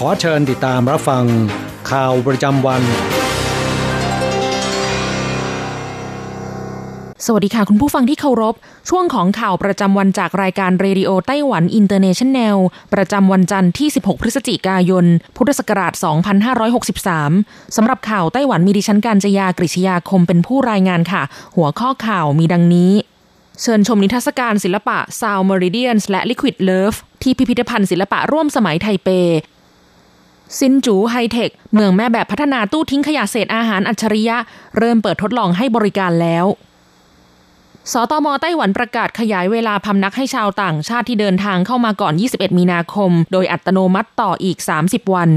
ขอเชิญติดตามรับฟังข่าวประจำวัน สวัสดีค่ะคุณผู้ฟังที่เคารพ ช่วงของข่าวประจำวันจากรายการ Radio Taiwan International ประจำวันจันทร์ที่ 16 พฤศจิกายน พุทธศักราช 2563 สำหรับข่าวไต้หวันมีดิฉันการจยากริชยาคมเป็นผู้รายงานค่ะ หัวข้อข่าวมีดังนี้ เชิญชมนิทรรศการศิลปะ Sound Meridians และ Liquid Love ที่พิพิธภัณฑ์ศิลปะร่วมสมัยไทเป ซินจูไฮเทค เมืองแม่แบบพัฒนาตู้ทิ้งขยะเศษอาหารอัจฉริยะ เริ่มเปิดทดลองให้บริการแล้วสตมไต้หวันประกาศขยายเวลาพำนักให้ชาวต่างชาติที่เดินทางเข้ามาก่อน 21 มีนาคม โดยอัตโนมัติต่ออีก 30 วัน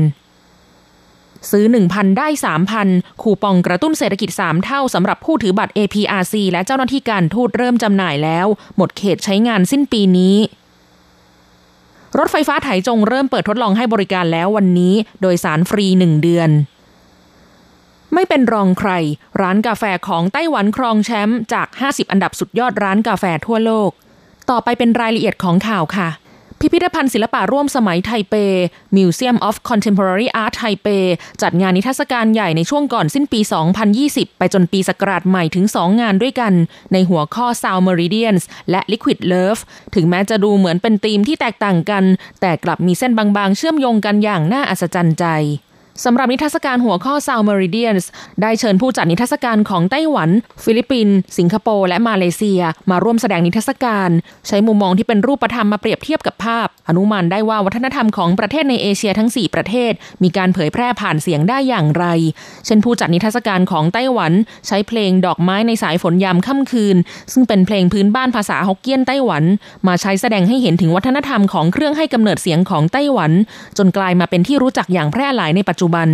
ซื้อ 1,000 ได้ 3,000 คูปองกระตุ้นเศรษฐกิจ 3 เท่าสำหรับผู้ถือบัตร APRC และเจ้าหน้าที่การทูตเริ่มจำหน่ายแล้ว หมดเขตใช้งานสิ้นปีนี้ รถไฟฟ้าไถจงเริ่มเปิดทดลองให้บริการแล้ววันนี้ โดยสารฟรีหนึ่งเดือน ไม่เป็นรองใคร ร้านกาแฟของไต้หวันครองแชมป์จาก 50 อันดับสุดยอดร้านกาแฟทั่วโลก ต่อไปเป็นรายละเอียดของข่าวค่ะ พิพิธภัณฑ์ศิลปะร่วมสมัยไทเป Museum of Contemporary Art ไทเป จัดงานนิทรรศการใหญ่ในช่วงก่อนสิ้นปี 2020 ไปจนปีศักราชใหม่ถึง 2 งานด้วยกัน ในหัวข้อ Sound Meridians และ Liquid Love ถึงแม้จะดูเหมือนเป็นธีมที่แตกต่างกัน แต่กลับมีเส้นบางๆ เชื่อมโยงกันอย่างน่าอัศจรรย์ใจ สำหรับนิทรรศการหัวข้อ Sound Meridians ได้เชิญผู้จัดนิทรรศการของไต้หวัน ฟิลิปปินส์สิงคโปร์และมาเลเซีย มาร่วมแสดงนิทรรศการ ใช้มุมมองที่เป็นรูปธรรมมาเปรียบเทียบกับภาพ อนุมานได้ว่าวัฒนธรรมของประเทศในเอเชียทั้ง 4 ประเทศ มีการเผยแพร่ผ่านเสียงได้อย่างไร เช่นผู้จัดนิทรรศการของไต้หวัน ใช้เพลงดอกไม้ในสายฝนยามค่ำคืน ซึ่งเป็นเพลงพื้นบ้านภาษาฮกเกี้ยนไต้หวัน มาใช้แสดงให้เห็นถึงวัฒนธรรมของเครื่องให้กำเนิดเสียงของไต้หวัน จนกลายมาเป็นที่รู้จักอย่างแพร่หลายในปัจจุบัน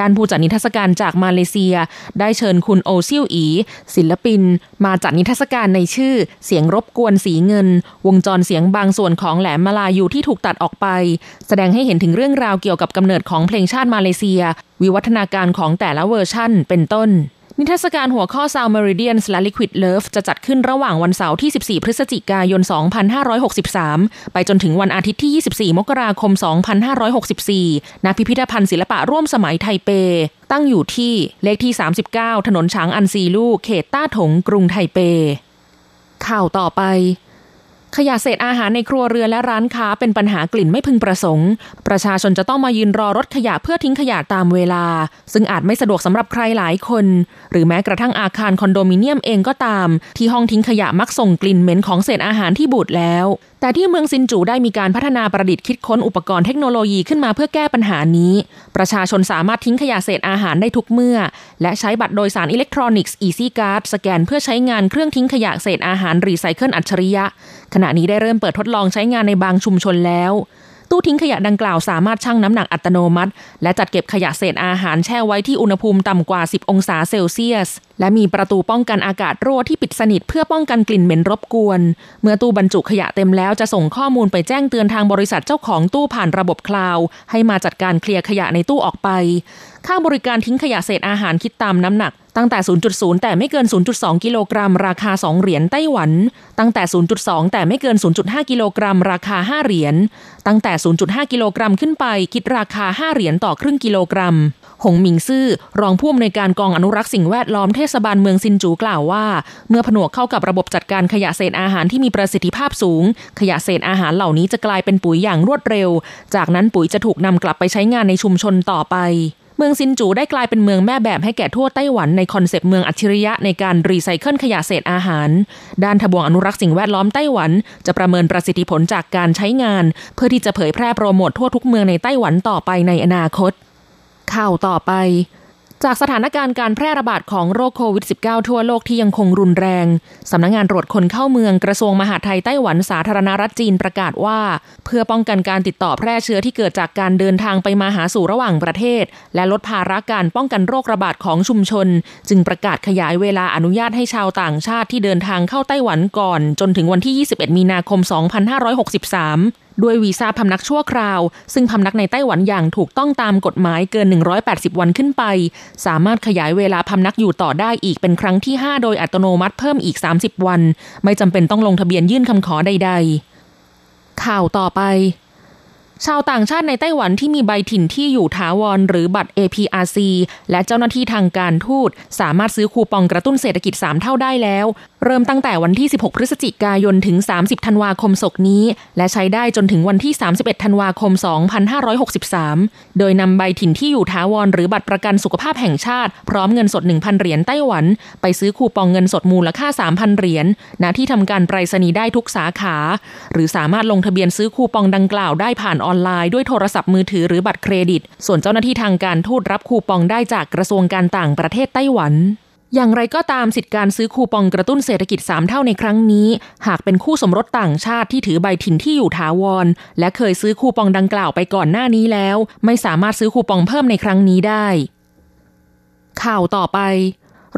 ด้านผู้จัดนิทรรศการจากมาเลเซีย ได้เชิญคุณโอซิลอี ศิลปิน มาจัดนิทรรศการในชื่อ เสียงรบกวนสีเงิน วงจรเสียงบางส่วนของแหลมมาลายูที่ถูกตัดออกไป แสดงให้เห็นถึงเรื่องราวเกี่ยวกับกำเนิดของเพลงชาติมาเลเซีย วิวัฒนาการของแต่ละเวอร์ชั่น เป็นต้น นิทรรศการหัวข้อ Sound Meridians และ Liquid Love จะจัดขึ้นระหว่างวันเสาร์ที่ 14 พฤศจิกายน 2563 ไปจนถึงวันอาทิตย์ที่ 24 มกราคม 2564 ณ พิพิธภัณฑ์ศิลปะร่วมสมัยไทเป ตั้งอยู่ที่เลขที่ 39 ถนนช้างอันซีลู่เขตต้าถง กรุงไทเป ข่าวต่อไป ขยะเศษอาหารในครัวเรือนและร้านค้าเป็นปัญหากลิ่นไม่พึงประสงค์ ประชาชนจะต้องมายืนรอรถขยะเพื่อทิ้งขยะตามเวลา ซึ่งอาจไม่สะดวกสำหรับใครหลายคน หรือแม้กระทั่งอาคารคอนโดมิเนียมเองก็ตาม ที่ห้องทิ้งขยะมักส่งกลิ่นเหม็นของเศษอาหารที่บูดแล้ว แต่ที่เมืองซินจูได้มีการพัฒนาประดิษฐ์คิดค้นอุปกรณ์เทคโนโลยีขึ้นมาเพื่อแก้ปัญหานี้ ประชาชนสามารถทิ้งขยะเศษอาหารได้ทุกเมื่อ และใช้บัตรโดยสารอิเล็กทรอนิกส์ Easy Card สแกนเพื่อใช้งานเครื่องทิ้งขยะเศษอาหารรีไซเคิลอัจฉริยะขณะณะนี้ได้เริ่มเปิดทดลองใช้งานในบางชุมชนแล้ว ตู้ทิ้งขยะดังกล่าวสามารถชั่งน้ำหนักอัตโนมัติ และจัดเก็บขยะเศษอาหารแช่ไว้ที่อุณหภูมิต่ำกว่า 10 องศาเซลเซียส และมีประตูป้องกันอากาศรั่วที่ปิดสนิทเพื่อป้องกันกลิ่นเหม็นรบกวน เมื่อตู้บรรจุขยะเต็มแล้วจะส่งข้อมูลไปแจ้งเตือนทางบริษัทเจ้าของตู้ผ่านระบบคลาวให้มาจัดการเคลียร์ขยะในตู้ออกไป ค่าบริการทิ้งขยะเศษอาหารคิดตามน้ำหนัก ตั้งแต่ 0.0 แต่ไม่เกิน 0.2 กิโลกรัม ราคา 2 เหรียญไต้หวัน ตั้งแต่ 0.2 แต่ไม่เกิน 0.5 กิโลกรัม ราคา 5 เหรียญ ตั้งแต่ 0.5 กิโลกรัมขึ้นไป คิดราคา 5 เหรียญต่อครึ่งกิโลกรัม หงหมิงซื่อ รองผู้อำนวยการกองอนุรักษ์สิ่งแวดล้อมเทศบาลเมืองซินจูกล่าวว่า เมื่อผนวกเข้ากับระบบจัดการขยะเศษอาหารที่มีประสิทธิภาพสูง ขยะเศษอาหารเหล่านี้จะกลายเป็นปุ๋ยอย่างรวดเร็ว จากนั้นปุ๋ยจะถูกนำกลับไปใช้งานในชุมชนต่อไป เมืองซินจูได้กลายเป็นเมืองแม่แบบให้แก่ทั่วไต้หวันใน concept เมืองอัจฉริยะในการรีไซเคิลขยะเศษอาหาร ด้านทบวงอนุรักษ์สิ่งแวดล้อมไต้หวัน จะประเมินประสิทธิผลจากการใช้งาน เพื่อที่จะเผยแพร่โปรโมททั่วทุกเมืองในไต้หวันต่อไปในอนาคต ข่าวต่อไป จากสถานการณ์การแพร่ระบาดของโรคโควิด -19 ทั่วโลกที่ยังคงรุนแรง สำนักงานตรวจคนเข้าเมืองกระทรวงมหาดไทยไต้หวันสาธารณรัฐจีนประกาศว่า เพื่อป้องกันการติดต่อแพร่เชื้อที่เกิดจากการเดินทางไปมาหาสู่ระหว่างประเทศ และลดภาระการป้องกันโรคระบาดของชุมชน จึงประกาศขยายเวลาอนุญาตให้ชาวต่างชาติที่เดินทางเข้าไต้หวันก่อน จนถึงวันที่ 21 มีนาคม 2563 ด้วยวีซ่าพำนักชั่วคราว ซึ่งพำนักในไต้หวันอย่างถูกต้องตามกฎหมายเกิน 180 วันขึ้นไป สามารถขยายเวลาพำนักอยู่ต่อได้อีกเป็นครั้งที่ 5 โดยอัตโนมัติเพิ่มอีก 30 วัน ไม่จำเป็นต้องลงทะเบียนยื่นคำขอใด ๆ ข่าวต่อไปชาวต่างชาติในไต้หวันที่มีใบถิ่นที่อยู่ถาวร หรือบัตร APRC และเจ้าหน้าที่ทางการทูต สามารถซื้อคูปองกระตุ้นเศรษฐกิจ 3 เท่าได้แล้ว เริ่มตั้งแต่วันที่ 16 พฤศจิกายนถึง 30 ธันวาคมศกนี้ และใช้ได้จนถึงวันที่ 31 ธันวาคม 2563 โดยนำใบถิ่นที่อยู่ถาวรหรือบัตรประกันสุขภาพแห่งชาติ พร้อมเงินสด 1,000 เหรียญไต้หวัน ไปซื้อคูปองเงินสดมูลค่า 3,000 เหรียญณที่ทำการไปรษณีย์ได้ทุกสาขา หรือสามารถลงทะเบียนซื้อคูปองดังกล่าวได้ผ่านออนไลน์ด้วยโทรศัพท์มือถือหรือบัตรเครดิต ส่วนเจ้าหน้าที่ทางการทูตรับคูปองได้จากกระทรวงการต่างประเทศไต้หวัน อย่างไรก็ตามสิทธิการซื้อคูปองกระตุ้นเศรษฐกิจ 3 เท่าในครั้งนี้ หากเป็นคู่สมรสต่างชาติที่ถือใบถิ่นที่อยู่ถาวร และเคยซื้อคูปองดังกล่าวไปก่อนหน้านี้แล้ว ไม่สามารถซื้อคูปองเพิ่มในครั้งนี้ได้ ข่าวต่อไป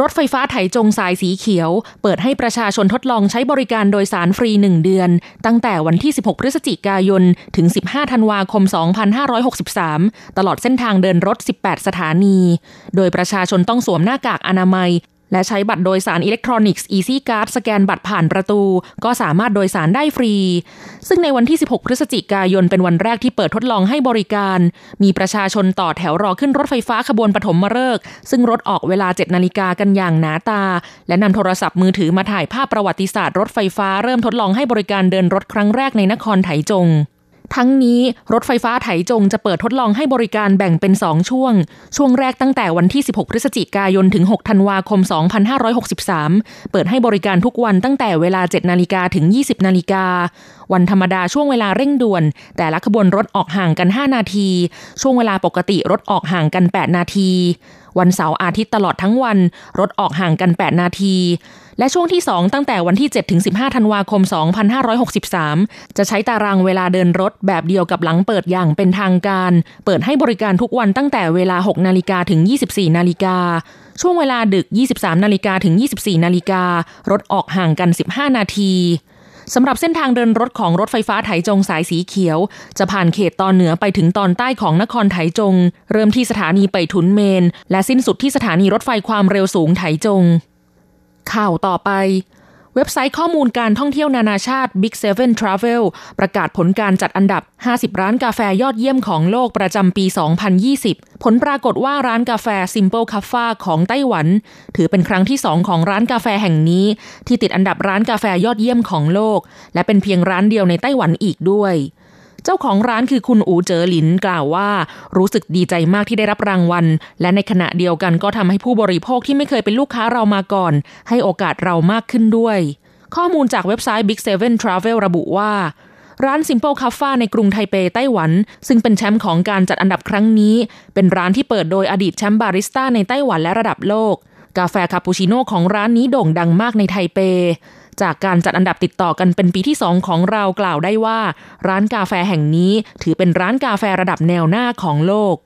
รถไฟฟ้าไถจงสายสีเขียว เปิดให้ประชาชนทดลองใช้บริการโดยสารฟรี 1 เดือน ตั้งแต่วันที่ 16 พฤศจิกายน ถึง 15 ธันวาคม 2563 ตลอดเส้นทางเดินรถ 18 สถานี โดยประชาชนต้องสวมหน้ากากอนามัย และใช้บัตรโดยสารอิเล็กทรอนิกส์ Easy Card สแกนบัตรผ่านประตู ก็สามารถโดยสารได้ฟรี ซึ่งในวันที่ 16 พฤศจิกายนเป็นวันแรกที่เปิดทดลองให้บริการ มีประชาชนต่อแถวรอขึ้นรถไฟฟ้าขบวนปฐมฤกษ์ซึ่งรถออกเวลา 7 นาฬิกากันอย่างหนาตา และนำโทรศัพท์มือถือมาถ่ายภาพประวัติศาสตร์รถไฟฟ้าเริ่มทดลองให้บริการเดินรถครั้งแรกในนครไถจง ทั้งนี้รถไฟฟ้าไถจงจะเปิดทดลองให้บริการแบ่งเป็น 2 ช่วง ช่วงแรกตั้งแต่วันที่ 16 พฤศจิกายนถึง 6 ธันวาคม 2563 เปิดให้บริการทุกวันตั้งแต่เวลา 7 นาฬิกาถึง 20 นาฬิกา วันธรรมดาช่วงเวลาเร่งด่วน แต่ละขบวนรถออกห่างกัน 5 นาที ช่วงเวลาปกติรถออกห่างกัน 8 นาที วันเสาร์อาทิตย์ตลอดทั้งวัน รถออกห่างกัน 8 นาที และช่วงที่ 2 ตั้งแต่วันที่ 7 ถึง 15 ธันวาคม 2563 จะใช้ตารางเวลาเดินรถแบบเดียวกับหลังเปิดอย่างเป็นทางการ เปิดให้บริการทุกวันตั้งแต่เวลา 6 นาฬิกาถึง 24 นาฬิกาช่วงเวลาดึก 23 นาฬิกาถึง 24 นาฬิการถออกห่างกัน 15 นาที สำหรับเส้นทางเดินรถของรถไฟฟ้าไถจงสายสีเขียว จะผ่านเขตตอนเหนือไปถึงตอนใต้ของนครไถจง เริ่มที่สถานีไปทุนเมน และสิ้นสุดที่สถานีรถไฟความเร็วสูงไถจง ข่าวต่อไป เว็บไซต์ข้อมูลการท่องเที่ยวนานาชาติ Big Seven Travel ประกาศผลการจัดอันดับ 50 ร้านกาแฟยอดเยี่ยมของโลกประจำปี 2020 ผลปรากฏว่าร้านกาแฟ Simple Cafe ของไต้หวัน ถือเป็นครั้งที่สองของร้านกาแฟแห่งนี้ ที่ติดอันดับร้านกาแฟยอดเยี่ยมของโลก และเป็นเพียงร้านเดียวในไต้หวันอีกด้วย เจ้าของร้านคือคุณอูเจ๋อหลินกล่าวว่า รู้สึกดีใจมากที่ได้รับรางวัล และในขณะเดียวกันก็ทำให้ผู้บริโภคที่ไม่เคยเป็นลูกค้าเรามาก่อน ให้โอกาสเรามากขึ้นด้วย ข้อมูลจากเว็บไซต์ Big Seven Travel ระบุว่าร้าน Simple Cafe ในกรุงไทเปไต้หวัน ซึ่งเป็นแชมป์ของการจัดอันดับครั้งนี้ เป็นร้านที่เปิดโดยอดีตแชมป์บาริสต้าในไต้หวันและระดับโลก กาแฟคาปูชิโน่ของร้านนี้โด่งดังมากในไทเป จากการจัดอันดับติดต่อกันเป็นปีที่สองของเรากล่าวได้ว่า ร้านกาแฟแห่งนี้ถือเป็นร้านกาแฟระดับแนวหน้าของโลก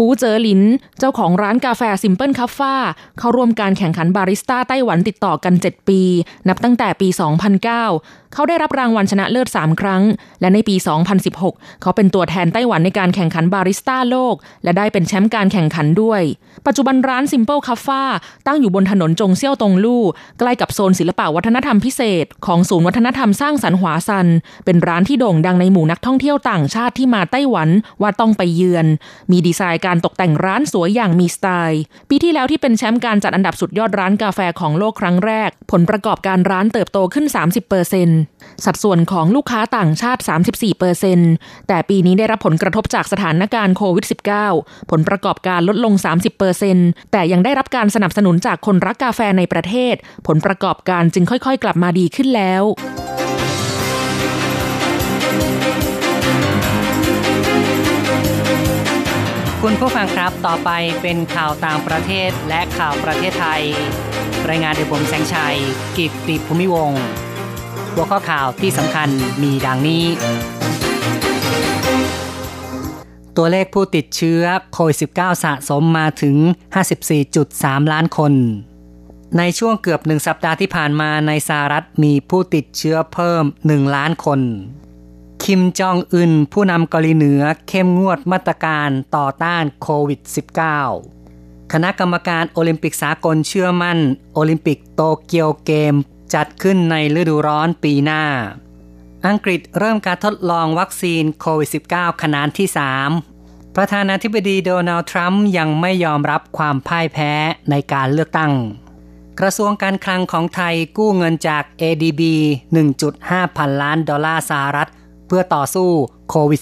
อูเจอหลิน เจ้าของร้านกาแฟ Simple Kaffa เข้าร่วมการแข่งขันบาริสต้าไต้หวันติดต่อกัน 7 ปี นับตั้งแต่ปี 2009เขาได้รับรางวัลชนะเลิศ 3 ครั้ง และในปี 2016 เขาเป็นตัวแทนไต้หวันในการแข่งขันบาริสต้าโลก และได้เป็นแชมป์การแข่งขันด้วย ปัจจุบันร้าน Simple Kaffa ตั้งอยู่บนถนนจงเซี่ยวตงลู่ใกล้กับโซนศิลปะวัฒนธรรมพิเศษ ของศูนย์วัฒนธรรมสร้างสรรค์หวาซัน เป็นร้านที่โด่งดังในหมู่นักท่องเที่ยวต่างชาติที่มาไต้หวันว่าต้องไปเยือน มีดีไซน์การตกแต่งร้านสวยอย่างมีสไตล์ปีที่แล้วที่เป็นแชมป์การจัดอันดับสุดยอดร้านกาแฟของโลกครั้งแรก ผลประกอบการร้านเติบโตขึ้น 30%เสัดส่วนของลูกค้าต่างชาติ 34เปอร์เซ็นแต่ปีนี้ได้รับผลกระทบจากสถานการณ์โควิด -19 ผลประกอบการลดลง 30เปอร์เซ็นแต่ยังได้รับการสนับสนุนจากคนรักกาแฟในประเทศ ผลประกอบการจึงค่อยๆ กลับมาดีขึ้นแล้วคุณผู้ฟังครับ ต่อไปเป็นข่าวต่างประเทศและข่าวประเทศไทย รายงานโดยผมแสงชัย กิตติภูมิวงศ์ หัวข้อข่าวที่สำคัญมีดังนี้ ตัวเลขผู้ติดเชื้อโควิด -19 สะสมมาถึง 54.3 ล้านคน ในช่วงเกือบหนึ่งสัปดาห์ที่ผ่านมาในสหรัฐมีผู้ติดเชื้อเพิ่ม 1 ล้านคน คิมจองอึนผู้นำเกาหลีเหนือเข้มงวดมาตรการต่อต้านโควิด -19 คณะกรรมการโอลิมปิกสากลเชื่อมั่น โอลิมปิกโตเกียวเกม จัดขึ้นในฤดูร้อนปีหน้า อังกฤษเริ่มการทดลองวัคซีนโควิด -19 ขนาดที่ 3 ประธานาธิบดีโดนัลด์ทรัมป์ยังไม่ยอมรับความพ่ายแพ้ในการเลือกตั้ง กระทรวงการคลังของไทยกู้เงินจาก ADB 1.5 พันล้านดอลลาร์สหรัฐ เพื่อต่อสู้โควิด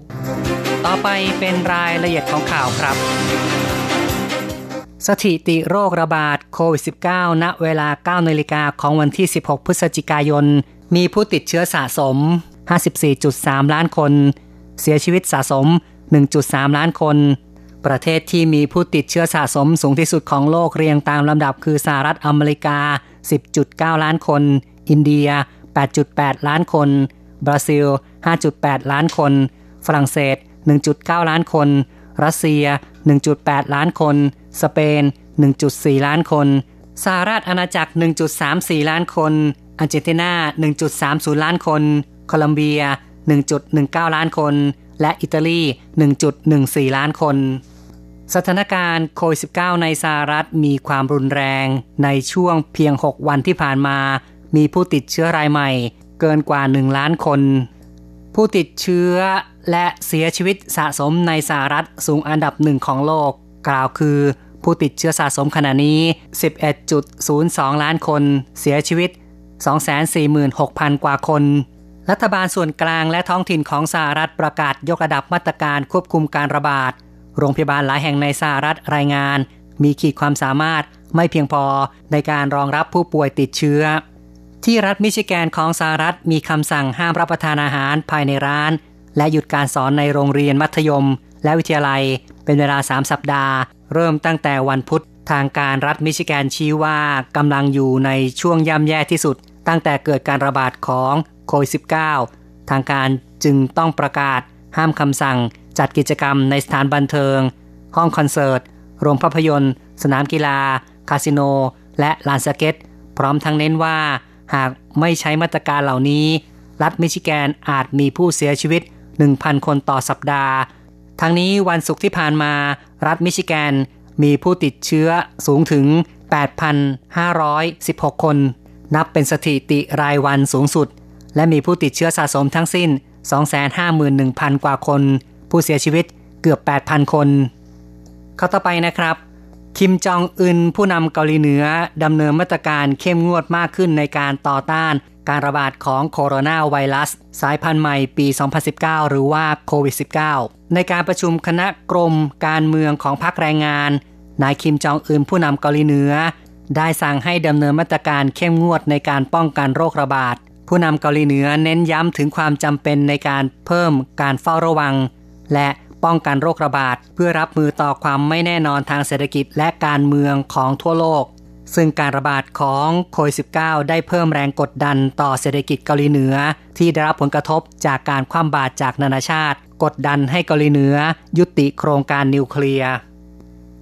-19 ต่อไปเป็นรายละเอียดของข่าวครับ สถิติโรคระบาดโควิด -19 ณ เวลา 9นาฬิกาของวันที่ 16 พฤศจิกายน มีผู้ติดเชื้อสะสม 54.3 ล้านคน เสียชีวิตสะสม 1.3 ล้านคน ประเทศที่มีผู้ติดเชื้อสะสมสูงที่สุดของโลกเรียงตามลำดับคือสหรัฐอเมริกา 10.9 ล้านคน อินเดีย 8.8 ล้านคน บราซิล 5.8 ล้านคน ฝรั่งเศส 1.9 ล้านคน รัสเซีย 1.8 ล้านคน สเปน 1.4 ล้านคน สหรัฐอาณาจักร 1.34 ล้านคน อาร์เจนตินา 1.30 ล้านคน โคลัมเบีย 1.19 ล้านคน และอิตาลี 1.14 ล้านคน สถานการณ์โควิด -19 ในสหรัฐมีความรุนแรงในช่วงเพียง 6 วันที่ผ่านมา มีผู้ติดเชื้อรายใหม่ เกินกว่า 1 ล้านคน ผู้ติดเชื้อและเสียชีวิตสะสมในสหรัฐสูงอันดับหนึ่งของโลก กล่าวคือผู้ติดเชื้อสะสมขณะนี้ 11.02 ล้านคน เสียชีวิต 246,000 กว่าคน รัฐบาลส่วนกลางและท้องถิ่นของสหรัฐประกาศยกระดับมาตรการควบคุมการระบาด โรงพยาบาลหลายแห่งในสหรัฐรายงาน มีขีดความสามารถไม่เพียงพอในการรองรับผู้ป่วยติดเชื้อ ที่รัฐมิชิแกนของสหรัฐมีคำสั่งห้ามรับประทานอาหารภายในร้าน และหยุดการสอนในโรงเรียนมัธยม และวิทยาลัย เป็นเวลา 3 สัปดาห์ เริ่มตั้งแต่วันพุธทางการรัฐมิชิแกนชี้ว่ากำลังอยู่ในช่วงย่ำแย่ที่สุด ตั้งแต่เกิดการระบาดของโควิด -19 ทางการจึงต้องประกาศ ห้ามคำสั่ง จัดกิจกรรมในสถานบันเทิง ห้องคอนเสิร์ต โรงภาพยนตร์ สนามกีฬา คาสิโน และลานสเก็ต พร้อมทั้งเน้นว่า หากไม่ใช้มาตรการเหล่านี้ รัฐมิชิแกนอาจมีผู้เสียชีวิต 1,000 คนต่อสัปดาห์ ทั้งนี้วันศุกร์ที่ผ่านมารัฐมิชิแกนมีผู้ติดเชื้อสูงถึง 8,516 คน นับเป็นสถิติรายวันสูงสุด และมีผู้ติดเชื้อสะสมทั้งสิ้น 251,000 กว่าคน ผู้เสียชีวิตเกือบ 8,000 คน เข้าต่อไปนะครับ คิมจองอึนผู้นำเกาหลีเหนือดำเนินมาตรการเข้มงวดมากขึ้นในการต่อต้านการระบาดของโคโรนาไวรัส สายพันธุ์ใหม่ปี 2019 หรือว่าโควิด -19 ในการประชุมคณะกรมการเมืองของพรรคแรงงาน นายคิมจองอึนผู้นำเกาหลีเหนือ ได้สั่งให้ดำเนินมาตรการเข้มงวดในการป้องกันโรคระบาด ผู้นำเกาหลีเหนือเน้นย้ำถึงความจำเป็นในการเพิ่มการเฝ้าระวัง และป้องกันโรคระบาด เพื่อรับมือต่อความไม่แน่นอนทางเศรษฐกิจและการเมืองของทั่วโลก ซึ่งการระบาดของโควิด -19 ได้เพิ่มแรงกดดันต่อเศรษฐกิจเกาหลีเหนือ ที่ได้รับผลกระทบจากการคว่ำบาตรจากนานาชาติ กดดันให้เกาหลีเหนือ ยุติโครงการนิวเคลียร์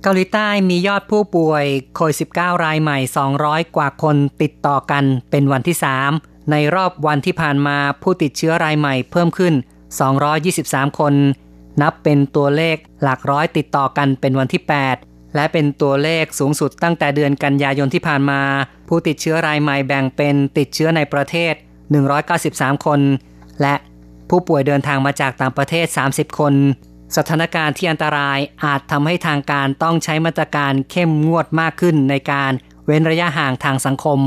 เกาหลีใต้มียอดผู้ป่วยโควิด -19 รายใหม่ 200 กว่าคนติดต่อกันเป็นวันที่ 3 ในรอบวันที่ผ่านมาผู้ติดเชื้อรายใหม่เพิ่มขึ้น 223 คน นับเป็นตัวเลขหลักร้อยติดต่อกันเป็นวันที่ 8 และเป็นตัวเลขสูงสุดตั้งแต่เดือนกันยายนที่ผ่านมา ผู้ติดเชื้อรายใหม่แบ่งเป็นติดเชื้อในประเทศ 193 คน และผู้ป่วยเดินทางมาจากต่างประเทศ 30 คน สถานการณ์ที่อันตรายอาจทำให้ทางการต้องใช้มาตรการเข้มงวดมากขึ้นในการเว้นระยะห่างทางสังคม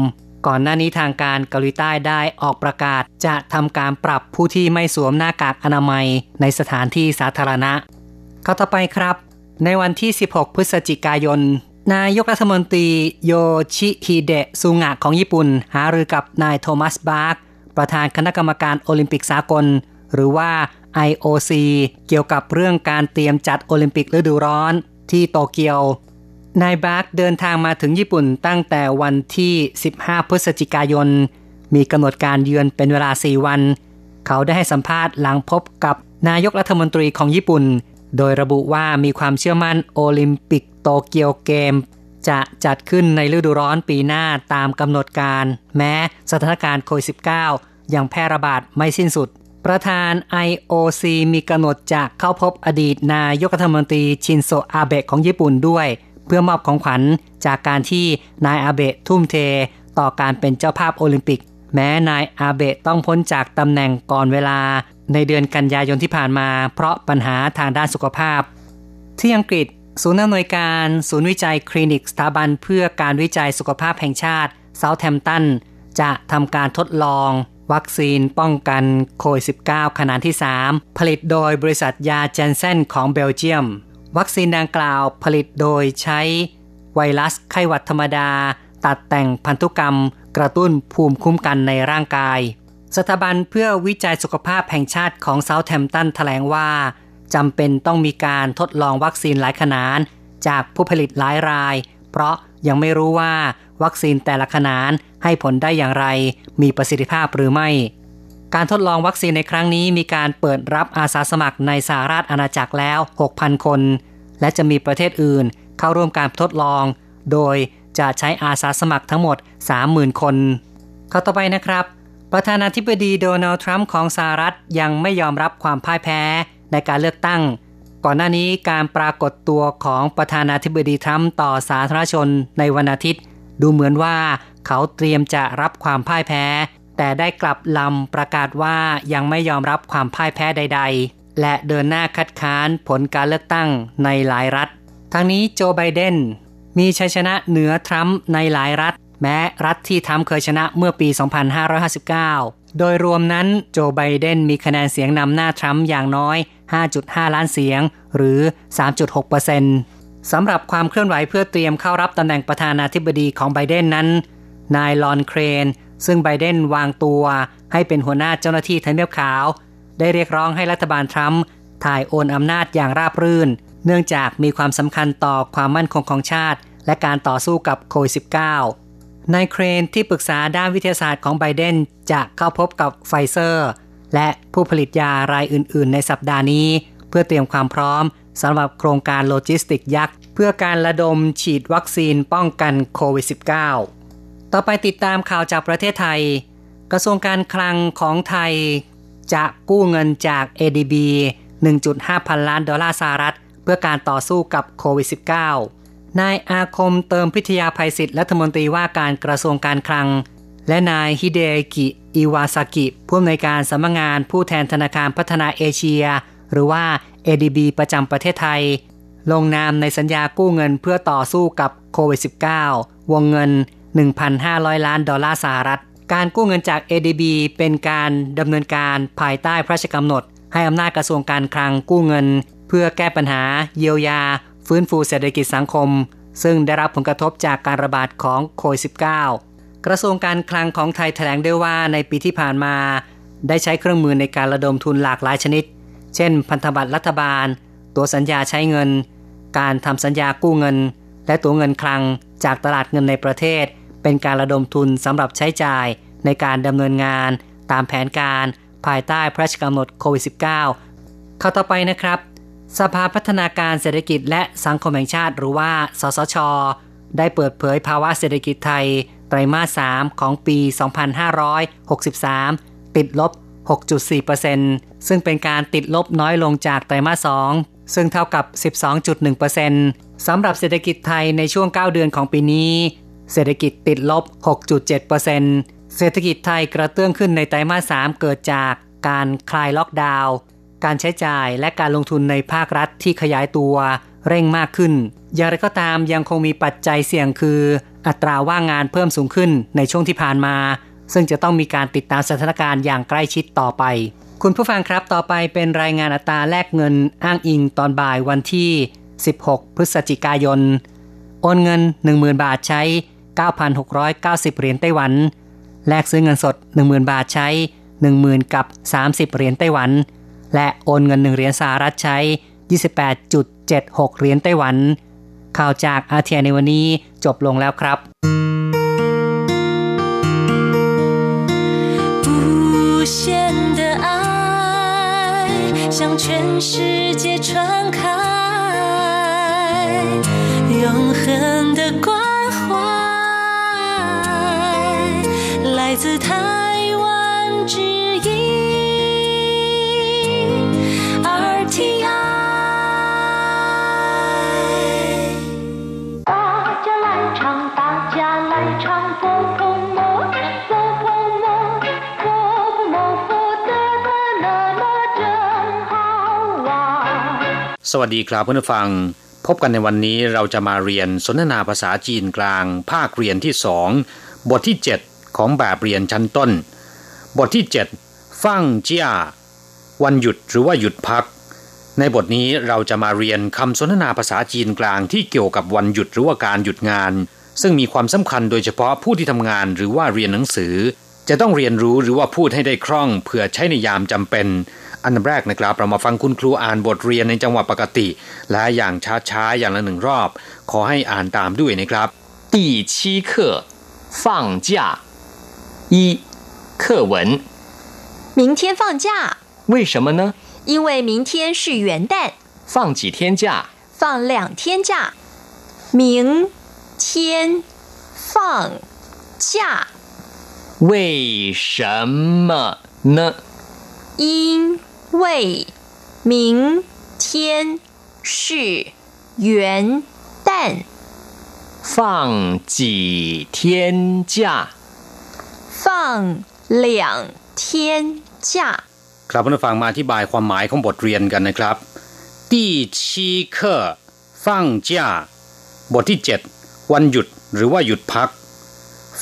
ก่อนหน้านี้ทางการเกาหลีใต้ได้ออกประกาศ จะทำการปรับผู้ที่ไม่สวมหน้ากากอนามัยในสถานที่สาธารณะข้าต่อไปครับ ในวันที่ 16 พฤศจิกายน นายกรัฐมนตรีโยชิฮิเดะซูงะของญี่ปุ่น หารือกับนายโทมัสบาร์กประธานคณะกรรมการโอลิมปิกสากล หรือว่า IOC เกี่ยวกับเรื่องการเตรียมจัดโอลิมปิกฤดูร้อนที่โตเกียวนายบาร์กเดินทางมาถึงญี่ปุ่นตั้งแต่วันที่ 15 พฤศจิกายน มีกำหนดการเยือนเป็นเวลา 4 วัน เขาได้ให้สัมภาษณ์หลังพบกับนายกรัฐมนตรีของญี่ปุ่น โดยระบุว่ามีความเชื่อมั่นโอลิมปิกโตเกียวเกม จะจัดขึ้นในฤดูร้อนปีหน้าตามกำหนดการ แม้สถานการณ์โควิด -19 ยังแพร่ระบาดไม่สิ้นสุด ประธาน IOC มีกำหนดจะเข้าพบอดีตนายกรัฐมนตรีชินโซอาเบะของญี่ปุ่นด้วย เพื่อมอบของขวัญจากการที่นายอาเบะทุ่มเท ต่อการเป็นเจ้าภาพโอลิมปิก แม้นายอาเบะต้องพ้นจากตำแหน่งก่อนเวลา ในเดือนกันยายนที่ผ่านมา เพราะปัญหาทางด้านสุขภาพ ที่อังกฤษ ศูนย์อำนวยการศูนย์วิจัยคลินิกสถาบันเพื่อการวิจัยสุขภาพแห่งชาติเซาท์แฮมตันจะทำการทดลอง วัคซีนป้องกันโควิด -19 ขนาดที่ 3 ผลิตโดยบริษัทยาเจนเซนของเบลเยียม วัคซีนดังกล่าวผลิตโดยใช้ไวรัสไข้หวัดธรรมดา ตัดแต่งพันธุกรรม กระตุ้นภูมิคุ้มกันในร่างกาย สถาบันเพื่อวิจัยสุขภาพแห่งชาติของเซาท์แฮมตันแถลงว่าจำเป็นต้องมีการทดลองวัคซีนหลายขนาดจากผู้ผลิตหลายราย เพราะยังไม่รู้ว่าวัคซีนแต่ละขนาดให้ผลได้อย่างไร มีประสิทธิภาพหรือไม่ การทดลองวัคซีนในครั้งนี้มีการเปิดรับอาสาสมัครในสหราชอาณาจักรแล้ว 6,000 คน และจะมีประเทศอื่นเข้าร่วมการทดลอง โดยจะใช้อาสาสมัครทั้งหมด 30,000 คน เข้าต่อไปนะครับ ประธานาธิบดีโดนัลด์ทรัมป์ของสหรัฐยังไม่ยอมรับความพ่ายแพ้ในการเลือกตั้ง ก่อนหน้านี้การปรากฏตัวของประธานาธิบดีทรัมป์ต่อสาธารณชนในวันอาทิตย์ ดูเหมือนว่าเขาเตรียมจะรับความพ่ายแพ้ แต่ได้กลับลำประกาศว่ายังไม่ยอมรับความพ่ายแพ้ใด ๆ และเดินหน้าคัดค้านผลการเลือกตั้งในหลายรัฐทั้งนี้โจไบเดนมีชัยชนะเหนือทรัมป์ในหลายรัฐ แม้รัฐที่ทรัมป์เคยชนะเมื่อปี 2559 โดยรวมนั้นโจไบเดนมีคะแนนเสียงนำหน้าทรัมป์อย่างน้อย 5.5 ล้านเสียง หรือ 3.6%สำหรับความเคลื่อนไหวเพื่อเตรียมเข้ารับตำแหน่งประธานาธิบดีของไบเดนนั้น นายลอนเครน ซึ่งไบเดนวางตัวให้เป็นหัวหน้าเจ้าหน้าที่ทำเนียบขาว ได้เรียกร้องให้รัฐบาลทรัมป์ถ่ายโอนอำนาจอย่างราบรื่น เนื่องจากมีความสำคัญต่อความมั่นคงของชาติ และการต่อสู้กับโควิด -19 นายเครนที่ปรึกษาด้านวิทยาศาสตร์ของไบเดนจะเข้าพบกับไฟเซอร์ และผู้ผลิตยารายอื่น ๆ ในสัปดาห์นี้ เพื่อเตรียมความพร้อมสำหรับโครงการโลจิสติกยักษ์ เพื่อการระดมฉีดวัคซีนป้องกันโควิด -19 ต่อไปติดตามข่าวจากประเทศไทย กระทรวงการคลังของไทย จะกู้เงินจาก ADB 1.5 พันล้านดอลลาร์สหรัฐ เพื่อการต่อสู้กับโควิด -19 นายอาคมเติมพิทยาภัยศิษย์รัฐมนตรีว่าการกระทรวงการคลัง และนายฮิเดกิอิวาซากิผู้อำนวยการสำนักงงานผู้แทนธนาคารพัฒนาเอเชีย หรือว่า ADB ประจำประเทศไทย ลงนามในสัญญากู้เงินเพื่อต่อสู้กับโควิด -19 วงเงิน 1,500 ล้านดอลลาร์สหรัฐ การกู้เงินจาก ADB เป็นการดำเนินการภายใต้พระราชกำหนด ให้อำนาจกระทรวงการคลังกู้เงิน เพื่อแก้ปัญหาเยียวยา ฟื้นฟูเศรษฐกิจสังคม ซึ่งได้รับผลกระทบจากการระบาดของโควิด -19 กระทรวงการคลังของไทยแถลงได้ว่าในปีที่ผ่านมา ได้ใช้เครื่องมือในการระดมทุนหลากหลายชนิด เช่น พันธบัตรรัฐบาล ตัวสัญญาใช้เงิน การทำสัญญากู้เงิน และตัวเงินคลังจากตลาดเงินในประเทศ เป็นการระดมทุนสำหรับใช้จ่ายในการดำเนินงานตามแผนการภายใต้พระราชกำหนดโควิด -19 เข้าต่อไปนะครับ สภาพัฒนาการเศรษฐกิจและสังคมแห่งชาติหรือว่า สสช ได้เปิดเผยภาวะเศรษฐกิจไทย ไตรมาส 3 ของปี 2563 ติดลบ 6.4%ซึ่งเป็นการติดลบน้อยลงจากไตรมาส 2 ซึ่งเท่ากับ 12.1%สำหรับเศรษฐกิจไทยในช่วง 9 เดือนของปีนี้ เศรษฐกิจติดลบ 6.7%เศรษฐกิจไทยกระเตื้องขึ้นในไตรมาส 3 เกิดจากการคลายล็อกดาวน์ การใช้จ่ายและการลงทุนในภาครัฐที่ขยายตัวเร่งมากขึ้น อย่างไรก็ตามยังคงมีปัจจัยเสี่ยงคือ อัตราว่างงานเพิ่มสูงขึ้นในช่วงที่ผ่านมา ซึ่งจะต้องมีการติดตามสถานการณ์อย่างใกล้ชิดต่อไป คุณผู้ฟังครับต่อไปเป็นรายงานอัตราแลกเงินอ้างอิงตอนบ่ายวันที่ 16 พฤศจิกายน โอนเงิน 10,000 บาทใช้ 9,690 เหรียญไต้หวัน แลกซื้อเงินสด 10,000 บาทใช้ 10,000 กับ 30 เหรียญไต้หวัน และโอนเงิน 1 เหรียญสหรัฐใช้ 28.76 เหรียญไต้หวัน ข่าวจากอาเทียในวันนี้จบลงแล้วครับ无限的爱向全世界传开，永恒的关怀来自台 สวัสดีครับเพื่อนฟัง พบกันในวันนี้เราจะมาเรียนสนทนาภาษาจีนกลาง ภาคเรียนที่สองบทที่ 7 ของแบบเรียนชั้นต้น บทที่ 7 ฟั่งเจียวันหยุดหรือว่าหยุดพัก ในบทนี้เราจะมาเรียนคำสนทนาภาษาจีนกลางที่เกี่ยวกับวันหยุดหรือว่าการหยุดงาน ซึ่งมีความสำคัญโดยเฉพาะผู้ที่ทำงานหรือว่าเรียนหนังสือ จะต้องเรียนรู้หรือว่าพูดให้ได้คล่องเพื่อใช้ในยามจำเป็น อันดับแรกนะครับเรามาฟังคุณครูอ่านบทเรียนในจังหวะปกติ และอย่างช้าๆอย่างละหนึ่งรอบ ขอให้อ่านตามด้วยนะครับ 第七课放假一课文明天放假，为什么呢？因为明天是元旦，放几天假？放两天假。明天放假，为什么呢？因 为明天是元旦，放几天假？放两天假。 ครับเพื่อนผู้ฟังมาอธิบายความหมายของบทเรียนกันนะครับที่ชีเคอฟังจ้าบทที่ 7 วันหยุดหรือว่าหยุดพัก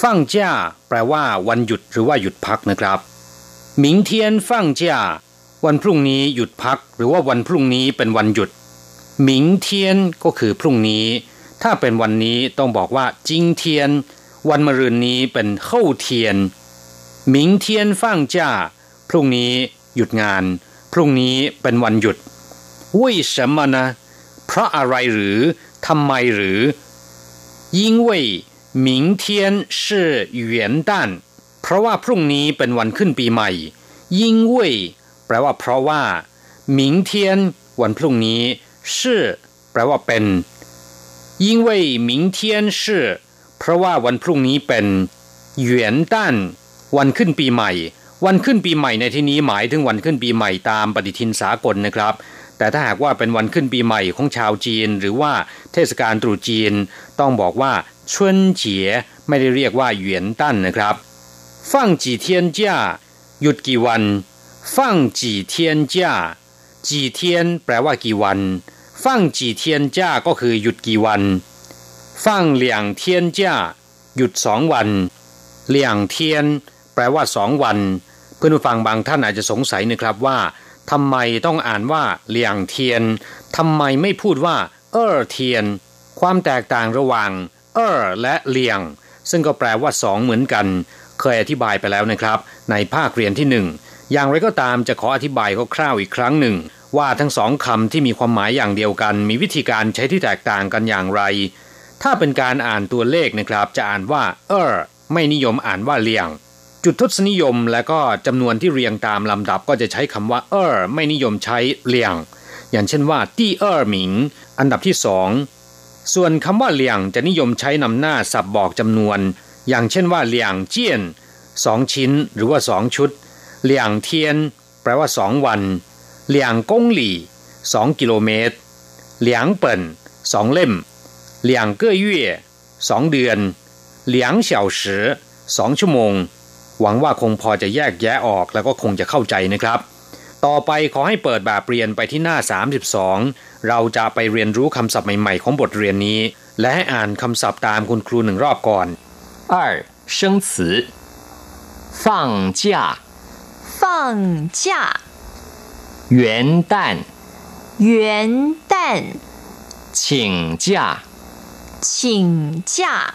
ฟังจ้าแปลว่าวันหยุดหรือว่าหยุดพักนะครับ明天放假 วันพรุ่งนี้หยุดพักหรือว่าวันพรุ่งนี้เป็นวันหยุดหมิงเทียนก็คือพรุ่งนี้ ถ้าเป็นวันนี้ต้องบอกว่าจิงเทียน วันมะรืนนี้เป็นเข้าเทียนหมิงเทียนฟ่างจ้า พรุ่งนี้หยุดงาน พรุ่งนี้เป็นวันหยุดวุ้ยสมนะ เพราะอะไรหรือทำไมหรือยิ่งเว่ยหมิงเเพราะว่าพรุ่งนี้เป็นวันขึ้นปีใหม่因为 ปลว่าเพราะว่า明天วันพรุ่งนี้是แปลว่าเป็น因为明天是เพราะว่าวันพรุ่งนี้เป็น元旦วันขึ้นปีใหม่ วันขึ้นปีใหม่ในที่นี้หมายถึงวันขึ้นปีใหม่ตามปฏิทินสากลนะครับ แต่ถ้าหากว่าเป็นวันขึ้นปีใหม่ของชาวจีน หรือว่าเทศกาลตรุษจีน ต้องบอกว่าชวนเจียไม่ได้เรียกว่าเหวียนตั้นนะครับฟังจีเทียนจ้าหยุดกี่วัน ฟังจีเทียนจ้าจีเทียนแปลว่ากี่วัน ฟังจีเทียนจ้าก็คือหยุดกี่วัน ฟังเหลียงเทียนจ้าหยุดสองวัน เหลียงเทียน แปลว่าสองวัน เพื่อนผู้ฟังบางท่านอาจจะสงสัยนะครับว่าทำไมต้องอ่านว่าเหลียงเทียนทำไมไม่พูดว่า เออเทียน ความแตกต่างระหว่าง เออและเหลียง ซึ่งก็แปลว่าสองเหมือนกัน เคยอธิบายไปแล้วนะครับ ในภาคเรียนที่หนึ่ง อย่างไรก็ตามจะขออธิบายคร่าวๆอีกครั้งหนึ่ง ว่าทั้งสองคำที่มีความหมายอย่างเดียวกัน มีวิธีการใช้ที่แตกต่างกันอย่างไร ถ้าเป็นการอ่านตัวเลขนะครับ จะอ่านว่า เออไม่นิยมอ่านว่าเลียง จุดทศนิยมและก็จำนวนที่เรียงตามลำดับก็จะใช้คำว่า เออไม่นิยมใช้เลียง อย่างเช่นว่าตี้เออหมิง อันดับที่สองส่วนคำว่าเลียงจะนิยมใช้นำหน้าสับบอกจำนวน อย่างเช่นว่าเลียงเจียนสองชิ้นหรือว่าสองชุด เลียงเทียน แปลว่าสองวันเลียงกงหลี่สองกิโลเมตรเหลียงเปิ่นสองเล่มเหลียงเก้อเย่สองเดือนเหลียงเฉาสือสองชั่วโมง หวังว่าคงพอจะแยกแยะออกแล้วก็คงจะเข้าใจนะครับ ต่อไปขอให้เปิดแบบเรียนไปที่หน้า 32 เราจะไปเรียนรู้คำศัพท์ใหม่ๆของบทเรียนนี้ และให้อ่านคำศัพท์ตามคุณครูหนึ่งรอบก่อน 二生词，放假、 放假、元旦、元旦、请假、请假、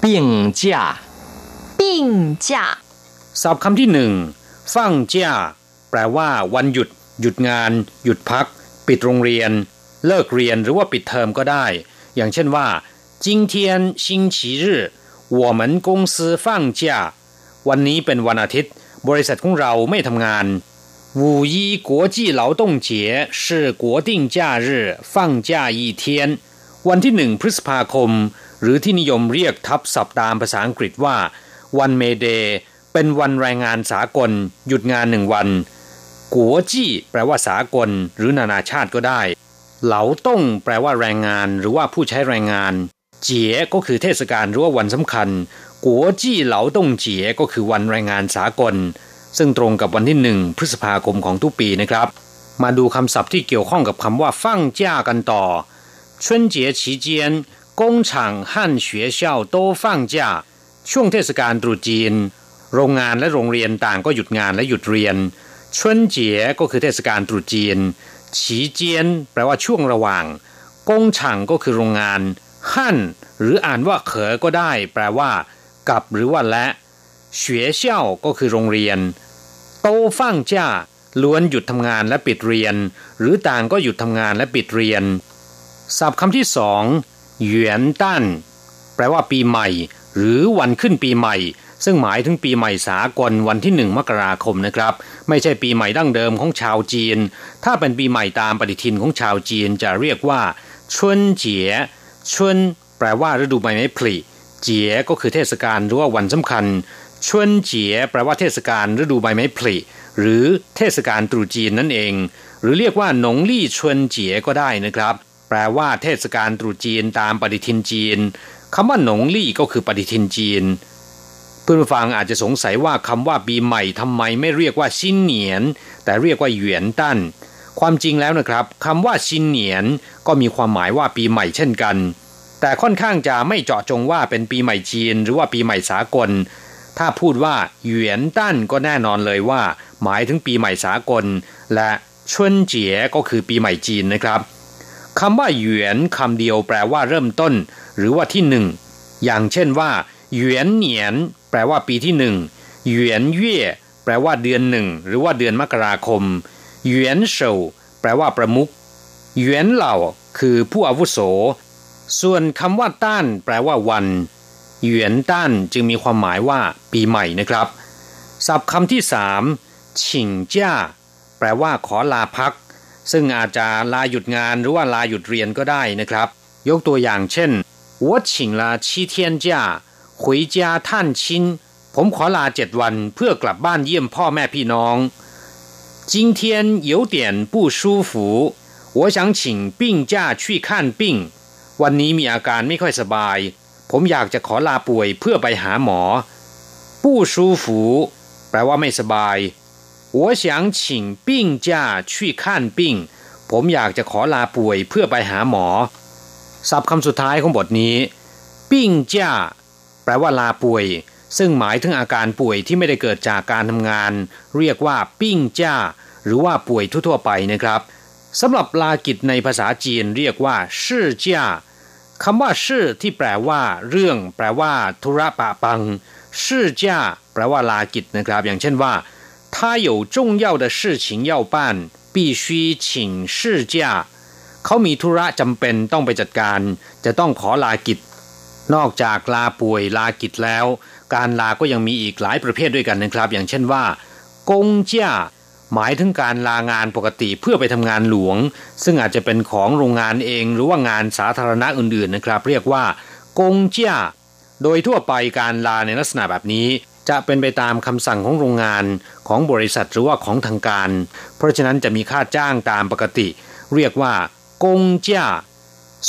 病假、病假。 ศัพท์คำที่หนึ่งฟั่งเจ้าแปลว่า วันหยุด หยุดงาน หยุดพัก ปิดโรงเรียน เลิกเรียนหรือว่าปิดเทอมก็ได้ อย่างเช่นว่า今天星期日我们公司放假วันนี้เป็นวันอาทิตย์ บริษัทของเราไม่ทำงาน五一国际劳动节是国定假日放假一天วันที่หนึ่งพฤษภาคม หรือที่นิยมเรียกทับศัพท์ตามภาษาอังกฤษว่า วันเมเดย์เป็นวันแรงงานสากล หยุดงานหนึ่งวัน กัวจี้แปลว่าสากล หรือนานาชาติก็ได้ เหลาต้งแปลว่าแรงงาน หรือว่าผู้ใช้แรงงาน เจี๋ยก็คือเทศกาลหรือว่าวันสำคัญ กัวจี้เหลาต้งเจี๋ยก็คือวันแรงงานสากล ซึ่งตรงกับวันที่หนึ่งพฤษภาคมของทุกปีนะครับ มาดูคำศัพท์ที่เกี่ยวข้องกับคำว่าฟั่งจ้ากันต่อ春节期间工厂和学校都放假ช่วงเทศกาลตรุษจีน โรงงานและโรงเรียนต่างก็หยุดงานและหยุดเรียนชวนเจี๋ยก็คือเทศกาลตรุษจีนฉีเจียนแปลว่าช่วงระหว่างกงฉังก็คือโรงงานหั่นหรืออ่านว่าเขอก็ได้ แปลว่า กับหรือว่าและเฉวยเช่าก็คือโรงเรียน โตฟั่งจ้าล้วนหยุดทำงานและปิดเรียน หรือต่างก็หยุดทำงานและปิดเรียนศัพท์คำที่สองเหวียนตั้นแปลว่าปีใหม่ หรือวันขึ้นปีใหม่ ซึ่งหมายถึงปีใหม่สากลวันที่หนึ่งมกราคมนะครับ ไม่ใช่ปีใหม่ดั้งเดิมของชาวจีน ถ้าเป็นปีใหม่ตามปฏิทินของชาวจีนจะเรียกว่า ชุนเจี๋ยชุนแปลว่าฤดูใบไม้ผลิ เจี๋ยก็คือเทศกาลหรือว่าวันสำคัญชวนเจี๋ยแปลว่าเทศกาลฤดูใบไม้ผลิหรือเทศกาลตรุษจีนนั่นเอง หรือเรียกว่าหนงลี่ชวนเจี๋ยก็ได้นะครับ แปลว่าเทศกาลตรุษจีนตามปฏิทินจีนคำว่าหนงลี่ก็คือปฏิทินจีน เพื่อนฟังอาจจะสงสัยว่าคำว่าปีใหม่ทำไมไม่เรียกว่าชินเหนียน แต่เรียกว่าเหวียนตั้น ความจริงแล้วนะครับคำว่าชินเหนียน ก็มีความหมายว่าปีใหม่เช่นกัน แต่ค่อนข้างจะไม่เจาะจงว่าเป็นปีใหม่จีนหรือว่าปีใหม่สากล ถ้าพูดว่าเหวียนตั้นก็แน่นอนเลยว่า หมายถึงปีใหม่สากล และชวนเจี๋ยก็คือปีใหม่จีนนะครับคำว่าเหวียนคำเดียวแปลว่าเริ่มต้น หรือว่าที่หนึ่งอย่างเช่นว่าเหวียนเหนียน แปลว่าปีที่หนึ่งเหวียนเย่แปลว่าเดือนหนึ่งหรือว่าเดือนมกราคมเหวียนเฉาแปลว่าประมุขเหวียนเหล่าคือผู้อาวุโส ส่วนคำว่าต้าน แปลว่าวันเหวียนต้านจึงมีความหมายว่า ปีใหม่นะครับ ศัพท์คำที่สามฉิงจ้า แปลว่าขอลาพัก ซึ่งอาจจะลาหยุดงานหรือว่าลาหยุดเรียนก็ได้นะครับ ยกตัวอย่างเช่น我请了七天假回家探亲ผมขอลาเจ็ดวันเพื่อกลับบ้านเยี่ยมพ่อแม่พี่น้อง今天有点不舒服我想请病假去看病 วันนี้มีอาการไม่ค่อยสบาย ผมอยากจะขอลาป่วยเพื่อไปหาหมอ不舒服แปลว่าไม่สบาย我想请病假去看病ผมอยากจะขอลาป่วยเพื่อไปหาหมอ ศัพท์คำสุดท้ายของบทนี้ ปิ้งจ้า แปลว่าลาป่วย ซึ่งหมายถึงอาการป่วยที่ไม่ได้เกิดจากการทำงาน เรียกว่าปิ้งจ้า หรือว่าป่วยทั่วๆไปนะครับ สำหรับลากิจในภาษาจีนเรียกว่าชื่อจ้าคำว่าชื่อที่แปลว่า เรื่อง แปลว่า ธุระปะปังชื่อจ้าแปลว่าลากิจนะครับ อย่างเช่นว่า他有重要的事情要办必须请事假เขามีธุระจำเป็นต้องไปจัดการ จะต้องขอลากิจ นอกจากลาป่วยลากิจแล้ว การลาก็ยังมีอีกหลายประเภทด้วยกันนะครับ อย่างเช่นว่ากงจ้า หมายถึงการลางานปกติเพื่อไปทำงานหลวง ซึ่งอาจจะเป็นของโรงงานเองหรือว่างานสาธารณะอื่นๆนะครับ เรียกว่ากงเจ้าโดยทั่วไปการลาในลักษณะแบบนี้ จะเป็นไปตามคำสั่งของโรงงานของบริษัทหรือว่าของทางการ เพราะฉะนั้นจะมีค่าจ้างตามปกติ เรียกว่ากงเจ้า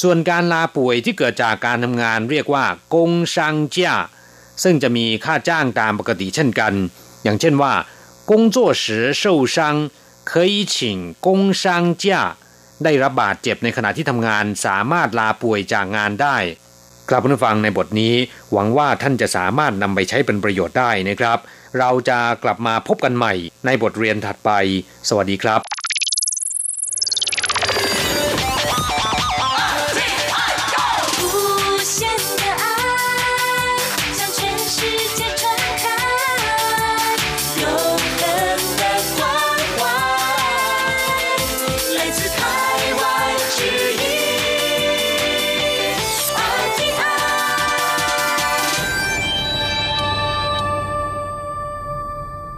ส่วนการลาป่วยที่เกิดจากการทำงาน เรียกว่ากงชังเจ้าซึ่งจะมีค่าจ้างตามปกติเช่นกัน อย่างเช่นว่า 工作时受伤可以请工伤假ได้รับบาดเจ็บในขณะที่ทำงานสามารถลาป่วยจากงานได้กลับมาฟังในบทนี้ หวังว่าท่านจะสามารถนำไปใช้เป็นประโยชน์ได้นะครับ เราจะกลับมาพบกันใหม่ในบทเรียนถัดไป สวัสดีครับ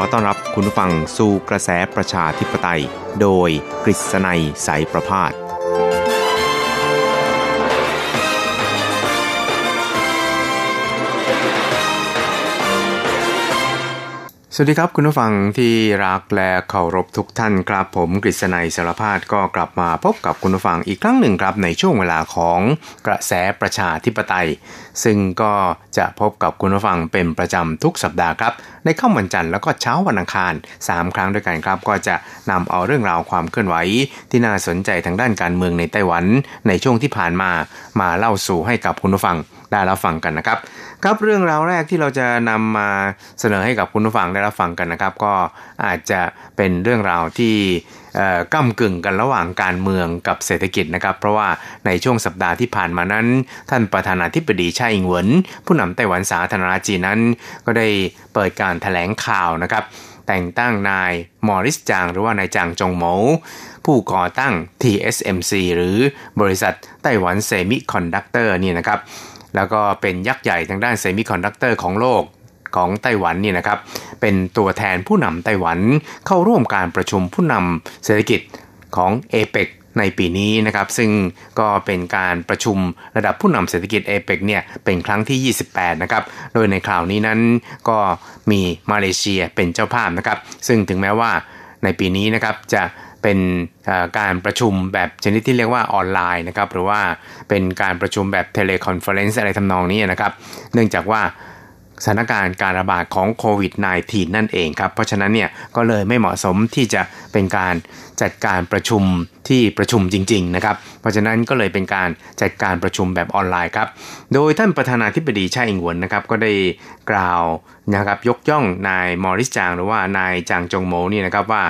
อต้อนรับคุณผู้ฟังสู่กระแสประชาธิปไตย โดยกฤษณัยสายประพาส วัสดีครับคุณผู้ฟังที่รักและเคารพทุกท่านครับ ผมกฤษณัยสารพาดก็กลับมาพบกับคุณผู้ฟังอีกครั้งหนึ่งครับในช่วงเวลาของกระแสประชาธิปไตย ซึ่งก็จะพบกับคุณผู้ฟังเป็นประจำทุกสัปดาห์ครับ ในค่ำวันจันทร์แล้วก็เช้าวันอังคาร 3 ครั้งด้วยกันครับ ก็จะนำเอาเรื่องราวความเคลื่อนไหวที่น่าสนใจทางด้านการเมืองในไต้หวัน ในช่วงที่ผ่านมามาเล่าสู่ให้กับคุณผู้ฟังได้รับฟังกันนะครับ ครับเรื่องราวแรกที่เราจะนำมาเสนอให้กับคุณผู้ฟังได้รับฟังกันนะครับ ก็อาจจะเป็นเรื่องราวที่ก้ากึ่งกันระหว่างการเมืองกับเศรษฐกิจนะครับ เพราะว่าในช่วงสัปดาห์ที่ผ่านมานั้น ท่านประธานาธิบดีไช่อิงเหวินผู้นำไต้หวันสาธารณรัฐจีนนั้น ก็ได้เปิดการแถลงข่าวนะครับ แต่งตั้งนายมอริสจางหรือว่านายจางจงโหมวผู้ก่อตั้ง TSMC หรือบริษัทไต้หวันเซมิคอนดักเตอร์นี่นะครับ แล้วก็เป็นยักษ์ใหญ่ทางด้านเซมิคอนดักเตอร์ของโลกของไต้หวันนี่นะครับ เป็นตัวแทนผู้นำไต้หวันเข้าร่วมการประชุมผู้นำเศรษฐกิจของเอเปกในปีนี้นะครับ ซึ่งก็เป็นการประชุมระดับผู้นำเศรษฐกิจเอเปกเนี่ยเป็นครั้งที่ 28 นะครับ โดยในคราวนี้นั้นก็มีมาเลเซียเป็นเจ้าภาพนะครับ ซึ่งถึงแม้ว่าในปีนี้นะครับจะ เป็นการประชุมแบบชนิดที่เรียกว่าออนไลน์นะครับหรือว่าเป็นการประชุมแบบ teleconference อะไรทำนองนี้นะครับ เนื่องจากว่าสถานการณ์การระบาดของโควิด -19 นั่นเองครับ เพราะฉะนั้นเนี่ยก็เลยไม่เหมาะสมที่จะเป็นการจัดการประชุมที่ประชุมจริงๆนะครับ เพราะฉะนั้นก็เลยเป็นการจัดการประชุมแบบออนไลน์ครับ โดยท่านประธานาธิบดีช่อิงหวนนะครับก็ได้กล่าวนะครับยกย่องนายมอริสจางหรือว่านายจางจงโมนี่นะครับว่า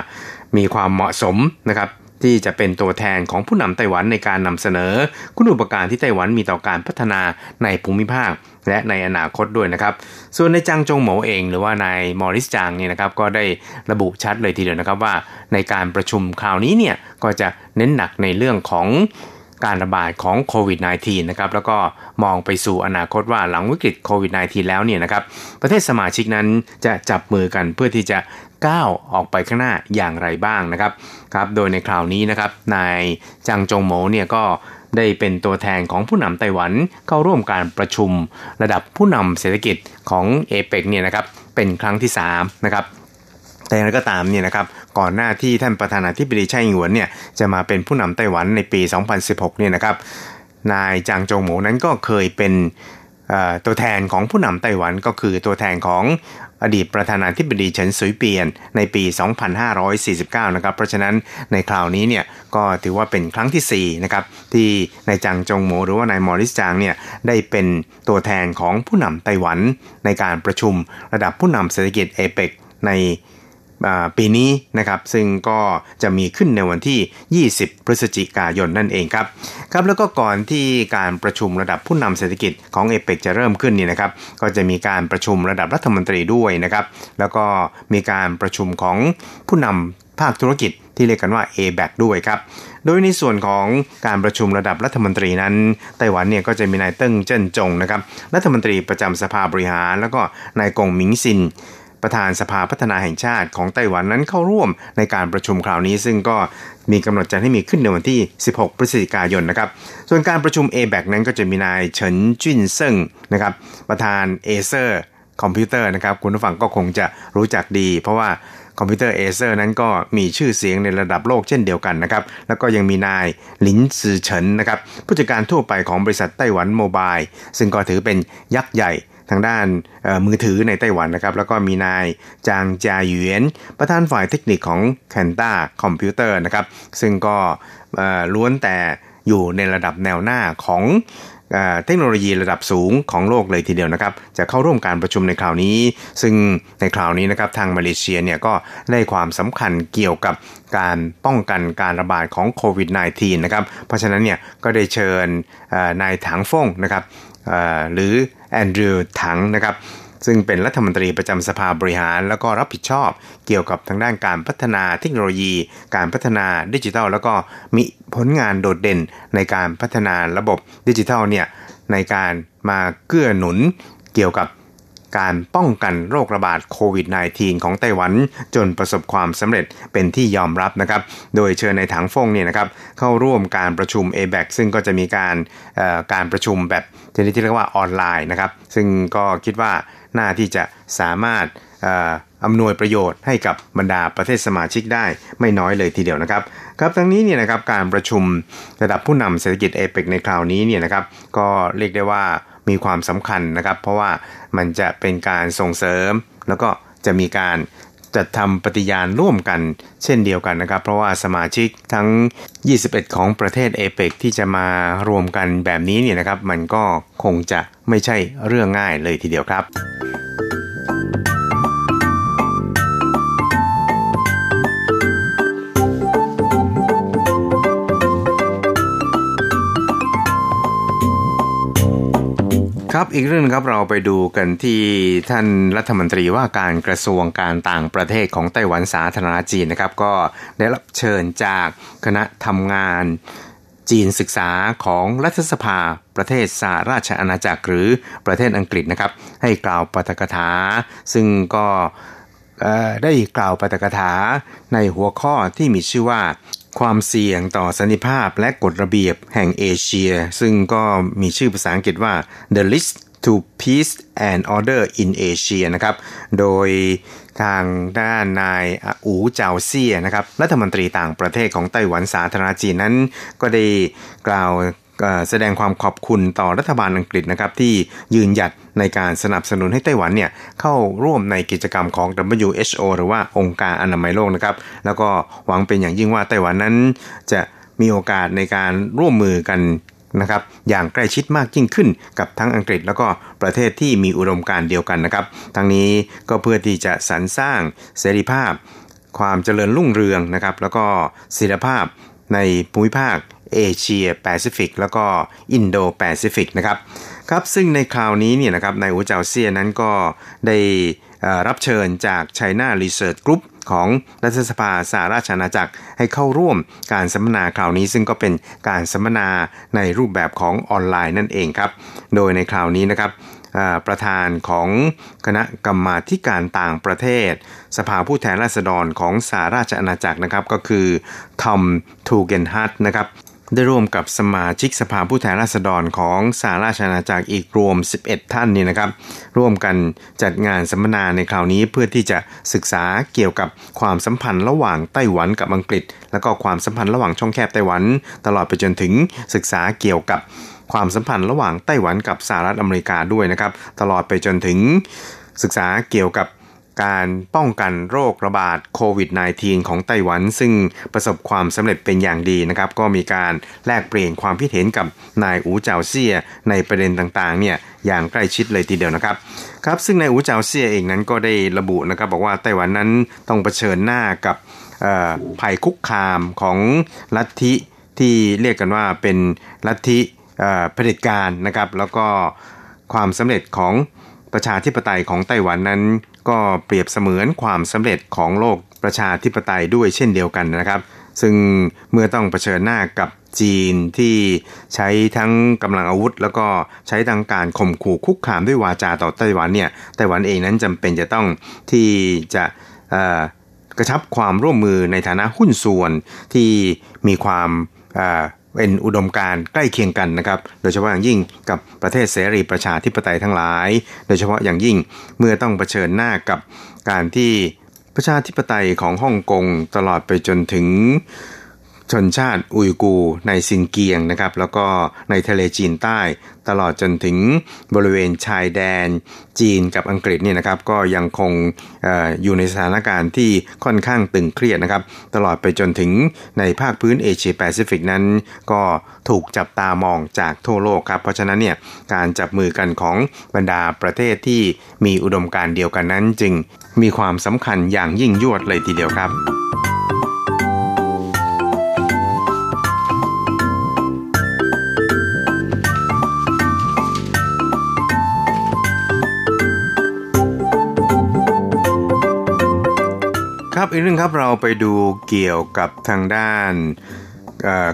มีความเหมาะสมนะครับที่จะเป็นตัวแทนของผู้นำไต้หวันในการนำเสนอ คุณอุปการที่ไต้หวันมีต่อการพัฒนาในภูมิภาค และในอนาคตด้วยนะครับ ส่วนในจางจงหมาเอง หรือว่านายมอริสจางเนี่ยนะครับก็ได้ระบุชัดเลยทีเดียวนะครับว่าในการประชุมคราวนี้เนี่ยก็จะเน้นหนักในเรื่องของการระบาดของโควิด -19 นะครับแล้วก็มองไปสู่อนาคตว่าหลังวิกฤตโควิด -19 แล้วเนี่ยนะครับประเทศสมาชิกนั้นจะจับมือกันเพื่อที่จะ ก้าวออกไปข้างหน้าอย่างไรบ้างนะครับครับโดยในคราวนี้นะครับนายจางจงโหมเนี่ยก็ได้เป็นตัวแทนของผู้นำไต้หวันเข้าร่วมการประชุมระดับผู้นำเศรษฐกิจของเอเปกเนี่ยนะครับเป็นครั้งที่3นะครับแต่อย่างไรก็ตามเนี่ยนะครับก่อนหน้าที่ท่านประธานาธิบดีไช่อิงหวนเนี่ยจะมาเป็นผู้นำไต้หวันในปี 2016เนี่ยนะครับนายจางจวหมูนั้นก็เคยเป็น ตัวแทนของผู้นำไต้หวันก็คือตัวแทนของอดีตประธานาธิบดีเฉินซุยเปียนในปี 2549 นะครับ เพราะฉะนั้นในคราวนี้เนี่ยก็ถือว่าเป็นครั้งที่4นะครับที่นายจางจงโหมหรือว่านายมอริสจางเนี่ยได้เป็นตัวแทนของผู้นำไต้หวันในการประชุมระดับผู้นำเศรษฐกิจเอเปกใน ปีนี้นะครับซึ่งก็จะมีขึ้นในวันที่ 20 พฤศจิกายนนั่นเองครับครับแล้วก็ก่อนที่การประชุมระดับผู้นำเศรษฐกิจของเอเปกจะเริ่มขึ้นนี่นะครับก็จะมีการประชุมระดับรัฐมนตรีด้วยนะครับแล้วก็มีการประชุมของผู้นำภาคธุรกิจที่เรียกกันว่า a b a c ด้วยครับ โดยในส่วนของการประชุมระดับรัฐมนตรีนั้น ไต้หวันเนี่ยก็จะมีนายเติ้งเจิ้นจงนะครับ รัฐมนตรีประจำสภาบริหาร แล้วก็นายกงหมิงซิน ประธานสภาพัฒนาแห่งชาติของไต้หวันนั้นเข้าร่วมในการประชุมคราวนี้ ซึ่งก็มีกำหนดจะให้มีขึ้นในวันที่ 16 พฤศจิกายนนะครับ ส่วนการประชุม a b a c นั้นก็จะมีนายเฉินจิ้นเซิงนะครับประธาน Acer คอมพิวเตอร์นะครับคุณผู้ฟังก็คงจะรู้จักดี เพราะว่าคอมพิวเตอร์ Acer นั้นก็มีชื่อเสียงในระดับโลกเช่นเดียวกันนะครับ แล้วก็ยังมีนายหลินซือเฉินนะครับผู้จัดการทั่วไปของบริษัท Taiwan Mobile ซึ่งก็ถือเป็นยักษ์ใหญ่ ทางด้านมือถือในไต้หวันนะครับ แล้วก็มีนายจางจาหยวน ประธานฝ่ายเทคนิคของ c a n t a คอมพิวเตอร์นะครับ ซึ่งก็ล้วนแต่อยู่ในระดับแนวหน้าของเทคโนโลยีระดับสูงของโลกเลยทีเดียวนะครับ จะเข้าร่วมการประชุมในคราวนี้ ซึ่งในคราวนี้นะครับทางมาเลเซียเนี่ยก็ได้ความสำคัญเกี่ยวกับการป้องกันการระบาดของโควิด -19 นะครับ เพราะฉะนั้นเนี่ยก็ได้เชิญนายถังฟงนะครับหรือ แอนดรูว์ถังนะครับซึ่งเป็นรัฐมนตรีประจำสภาบริหาร แล้วก็รับผิดชอบเกี่ยวกับทางด้านการพัฒนาเทคโนโลยี การพัฒนาดิจิทัล แล้วก็มีผลงานโดดเด่นในการพัฒนาระบบดิจิทัลเนี่ยในการมาเกื้อหนุนเกี่ยวกับ การป้องกันโรคระบาดโควิด -19 ของไต้หวันจนประสบความสำเร็จเป็นที่ยอมรับนะครับ โดยเชิญในถังฟงเนี่ยนะครับเข้าร่วมการประชุม a b a c ซึ่งก็จะมีการการประชุมแบบชนิดที่เรียกว่าออนไลน์นะครับ ซึ่งก็คิดว่าน่าที่จะสามารถอำนวยประโยชน์ให้กับบรรดาประเทศสมาชิกได้ไม่น้อยเลยทีเดียวนะครับครับทั้งนี้เนี่ยนะครับการประชุมระดับผู้นำเศรษฐกิจเอเปกในคราวนี้เนี่ยนะครับก็เรียกได้ว่ามีความสำคัญนะครับ เพราะว่า มันจะเป็นการส่งเสริม แล้วก็จะมีการจัดทำปฏิญาณร่วมกันเช่นเดียวกันนะครับ เพราะว่าสมาชิกทั้ง 21 ของประเทศเอเปกที่จะมารวมกันแบบนี้เนี่ยนะครับ มันก็คงจะไม่ใช่เรื่องง่ายเลยทีเดียวครับ ครับอีกเรื่องครับเราไปดูกันที่ท่านรัฐมนตรีว่าการกระทรวงการต่างประเทศของไต้หวันสาธารณจีนนะครับ ก็ได้รับเชิญจากคณะทำงานจีนศึกษาของรัฐสภาประเทศสหราชอาณาจักรหรือประเทศอังกฤษนะครับ ให้กล่าวปาฐกถา ซึ่งก็ได้กล่าวปาฐกถาในหัวข้อที่มีชื่อว่า ความเสี่ยงต่อสันติภาพและกฎระเบียบแห่งเอเชีย ซึ่งก็มีชื่อภาษาอังกฤษว่า The List to Peace and Order in Asia นะครับ โดยทางด้านนายอูเจาเซียนะครับ รัฐมนตรีต่างประเทศของไต้หวันสาธารณจีนนั้น ก็ได้กล่าว แสดงความขอบคุณต่อรัฐบาลอังกฤษนะครับที่ยืนหยัดในการสนับสนุนให้ไต้หวันเนี่ยเข้าร่วมในกิจกรรมของ WHO หรือว่าองค์การอนามัยโลกนะครับแล้วก็หวังเป็นอย่างยิ่งว่าไต้หวันนั้น จะมีโอกาสในการร่วมมือกันนะครับอย่างใกล้ชิดมากยิ่งขึ้นกับทั้งอังกฤษแล้วก็ประเทศที่มีอุดมการณ์เดียวกันนะครับ ทั้งนี้ก็เพื่อที่จะสรรสร้างเสรีภาพ ความเจริญรุ่งเรืองนะครับ แล้วก็เสถียรภาพในภูมิภาค เอเชียแปซิฟิกแล้วก็อินโดแปซิฟิกนะครับครับซึ่งในคราวนี้เนี่ยนะครับนายอูเจาเซียนั้นก็ได้รับเชิญจาก China Research Group ของรัฐสภาสหราชอาณาจักรให้เข้าร่วมการสัมมนาคราวนี้ซึ่งก็เป็นการสัมมนาในรูปแบบของออนไลน์นั่นเองครับ โดยในคราวนี้นะครับประธานของคณะกรรมาการต่างประเทศ สภาผู้แทนราษฎรของสหราชอาณาจักรนะครับก็คือทอมทูเกนฮัตนะครับ ได้ร่วมกับสมาชิกสภาผู้แทนราษฎรของสหราชอาณาจักรอีกรวม 11 ท่านนี่นะครับ ร่วมกันจัดงานสัมมนาในคราวนี้เพื่อที่จะศึกษาเกี่ยวกับความสัมพันธ์ระหว่างไต้หวันกับอังกฤษ แล้วก็ความสัมพันธ์ระหว่างช่องแคบไต้หวัน ตลอดไปจนถึงศึกษาเกี่ยวกับความสัมพันธ์ระหว่างไต้หวันกับสหรัฐอเมริกาด้วยนะครับ ตลอดไปจนถึงศึกษาเกี่ยวกับ การป้องกันโรคระบาดโควิด -19 ของไต้หวัน ซึ่งประสบความสำเร็จเป็นอย่างดีนะครับ ก็มีการแลกเปลี่ยนความคิดเห็นกับนายอูเจาเซียในประเด็นต่างๆเนี่ยอย่างใกล้ชิดเลยทีเดียวนะครับครับซึ่งนายอูเจาเซียเองนั้นก็ได้ระบุนะครับบอกว่าไต้หวันนั้นต้องเผชิญหน้ากับภัยคุกคามของลัทธิที่เรียกกันว่าเป็นลัทธิเผด็จการนะครับ แล้วก็ความสำเร็จของประชาธิปไตยของไต้หวันนั้น ก็เปรียบเสมือนความสำเร็จของโลกประชาธิปไตยด้วยเช่นเดียวกันนะครับ ซึ่งเมื่อต้องเผชิญหน้ากับจีนที่ใช้ทั้งกำลังอาวุธ แล้วก็ใช้ทางการข่มขู่คุกคามด้วยวาจาต่อไต้หวันเนี่ยไต้หวันเองนั้นจำเป็นจะต้องที่จะกระชับความร่วมมือในฐานะหุ้นส่วนที่มีความ เป็นอุดมการใกล้เคียงกันนะครับ โดยเฉพาะอย่างยิ่งกับประเทศเสรีประชาธิปไตยทั้งหลาย โดยเฉพาะอย่างยิ่งเมื่อต้องเผชิญหน้ากับการที่ประชาธิปไตยของฮ่องกงตลอดไปจนถึง ชนชาติอุยกูร์ในซินเกียงนะครับ แล้วก็ในทะเลจีนใต้ ตลอดจนถึงบริเวณชายแดนจีนกับอังกฤษเนี่ยนะครับ ก็ยังคงอยู่ในสถานการณ์ที่ค่อนข้างตึงเครียดนะครับ ตลอดไปจนถึงในภาคพื้นเอเชียแปซิฟิกนั้น ก็ถูกจับตามองจากทั่วโลกครับ เพราะฉะนั้นเนี่ยการจับมือกันของบรรดาประเทศที่มีอุดมการณ์เดียวกันนั้น จึงมีความสำคัญอย่างยิ่งยวดเลยทีเดียวครับ ครับอีกเรื่องครับเราไปดูเกี่ยวกับทางด้าน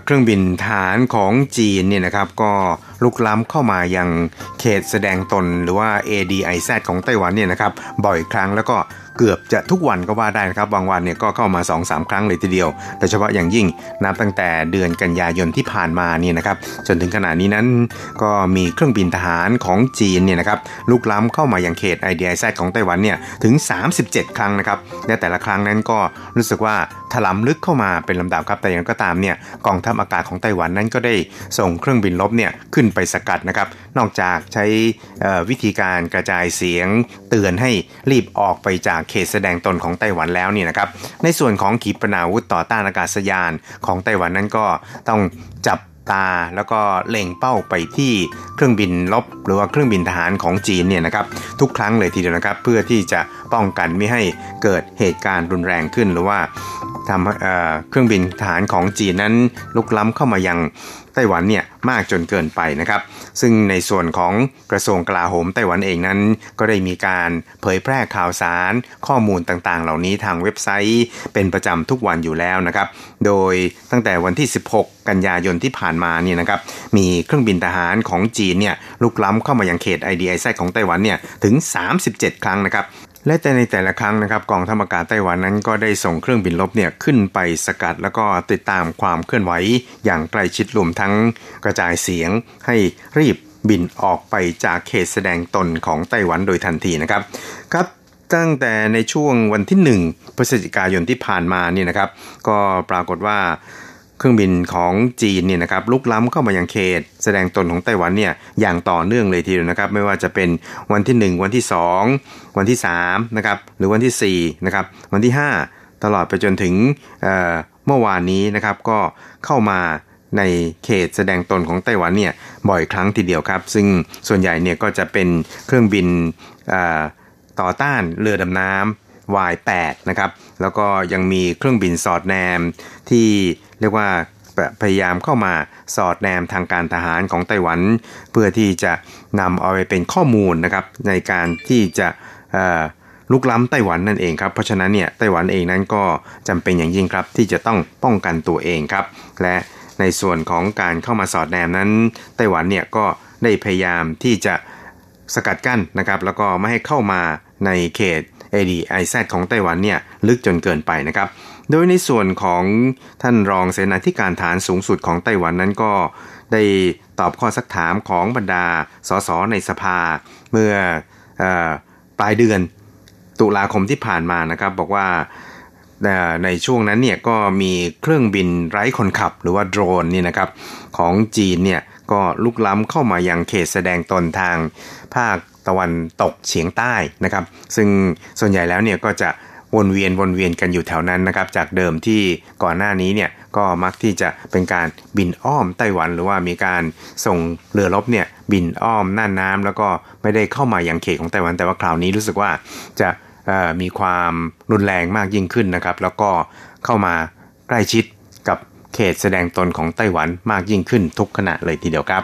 เครื่องบินฐานของจีนเนี่ยนะครับก็ลุกล้ำเข้ามายังเขตแสดงตนหรือว่า ADIZ ของไต้หวันเนี่ยนะครับบ่อยครั้งแล้วก็ เกือบจะทุกวันก็ว่าได้นะครับบางวันเนี่ยก็เข้ามา 2-3 ครั้งเลยทีเดียว โดยเฉพาะอย่างยิ่งนับตั้งแต่เดือนกันยายนที่ผ่านมาเนี่ยนะครับจนถึงขณะนี้นั้นก็มีเครื่องบินทหารของจีนเนี่ยนะครับลุกล้ำเข้ามาอยังเขต IDIZ ของไต้หวันเนี่ยถึง 37 ครั้งนะครับและแต่ละครั้งนั้นก็รู้สึกว่าถลำลึกเข้ามาเป็นลำดับครับแต่อย่างก็ตามเนี่ยกองทัพอากาศของไต้หวันนั้นก็ได้ส่งเครื่องบินลบเนี่ยขึ้นไปสกัดนะครับนอกจากใช้วิธีการกระจายเสียงเตือนให้รีบออกไปจากเขตแสดงตนของไต้หวันแล้วนี่นะครับ ในส่วนของขีปนาวุธต่อต้านอากาศยานของไต้หวันนั้นก็ต้องจับตาแล้วก็เล็งเป้าไปที่เครื่องบินลบหรือว่าเครื่องบินทหารของจีนเนี่ยนะครับทุกครั้งเลยทีเดียวนะครับ เพื่อที่จะป้องกันไม่ให้เกิดเหตุการณ์รุนแรงขึ้นหรือว่าทำเครื่องบินทหารของจีนนั้นลุกล้ำเข้ามายัง ไต้หวันเนี่ยมากจนเกินไปนะครับ ซึ่งในส่วนของกระทรวงกลาโหมไต้หวันเองนั้น ก็ได้มีการเผยแพร่ข่าวสารข้อมูลต่างๆ เหล่านี้ทางเว็บไซต์เป็นประจำทุกวันอยู่แล้วนะครับ โดยตั้งแต่วันที่ 16 กันยายนที่ผ่านมาเนี่ยนะครับมีเครื่องบินทหารของจีนเนี่ยลุกล้ำเข้ามายังเขต IDIZ ของไต้หวันเนี่ยถึง 37 ครั้งนะครับ และแต่ในแต่ละครั้งนะครับกองทัพอากาศไต้หวันนั้นก็ได้ส่งเครื่องบินลบเนี่ยขึ้นไปสกัด แล้วก็ติดตามความเคลื่อนไหวอย่างใกล้ชิดรวมทั้งกระจายเสียงให้รีบบินออกไปจากเขตแสดงตนของไต้หวันโดยทันทีนะครับครับตั้งแต่ในช่วงวันที่ 1 พฤศจิกายนที่ผ่านมานี่นะครับ ก็ปรากฏว่า เครื่องบินของจีนเนี่ยนะครับลุกล้ำเข้ามายังเขต แสดงตนของไต้หวันเนี่ยอย่างต่อเนื่องเลยทีเดียวนะครับไม่ว่าจะเป็นวันที่ 1 วันที่ 2 วันที่3นะครับหรือวันที่4นะครับวันที่ 5 ตลอดไปจนถึงเเมื่อวานนี้นะครับก็เข้ามาในเขตแสดงตนของไต้หวันเนี่ยบ่อยครั้งทีเดียวครับ ซึ่งส่วนใหญ่เนี่ยก็จะเป็นเครื่องบินต่อต้านเรือดำน้ำ Y8 นะครับ แล้วก็ยังมีเครื่องบินสอดแนมที่เรียกว่าพยายามเข้ามาสอดแนมทางการทหารของไต้หวัน เพื่อที่จะนำเอาไปเป็นข้อมูลนะครับในการที่จะลุกล้ำไต้หวันนั่นเองครับ เพราะฉะนั้นเนี่ยไต้หวันเองนั้นก็จำเป็นอย่างยิ่งครับที่จะต้องป้องกันตัวเองครับ และในส่วนของการเข้ามาสอดแนมนั้น ไต้หวันเนี่ยก็ได้พยายามที่จะสกัดกั้นนะครับ แล้วก็ไม่ให้เข้ามาในเขต ADIZ ของไต้หวันเนี่ยลึกจนเกินไปนะครับโดยในส่วนของท่านรองเสนาธิการฐานสูงสุดของไต้หวันนั้นก็ได้ตอบข้อสักถามของบรรดาสสในสภาเมื่ออปลายเดือนตุลาคมที่ผ่านมานะครับ บอกว่าในช่วงนั้นเนี่ยก็มีเครื่องบินไร้คนขับหรือว่าโดรนนี่นะครับของจีนเนี่ยก็ลุกล้ำเข้ามายังเขตแสดงตนทางภาค ตะวันตกเฉียงใต้นะครับ ซึ่งส่วนใหญ่แล้วเนี่ยก็จะวนเวียนวนเวียนกันอยู่แถวนั้นนะครับ จากเดิมที่ก่อนหน้านี้เนี่ยก็มักที่จะเป็นการบินอ้อมไต้หวัน หรือว่ามีการส่งเรือรบเนี่ยบินอ้อมน่านน้ำแล้วก็ไม่ได้เข้ามาอยังเขตของไต้หวัน แต่ว่าคราวนี้รู้สึกว่าจะมีความรุนแรงมากยิ่งขึ้นนะครับ แล้วก็เข้ามาใกล้ชิดกับเขตแสดงตนของไต้หวันมากยิ่งขึ้นทุกขณะเลยทีเดียวครับ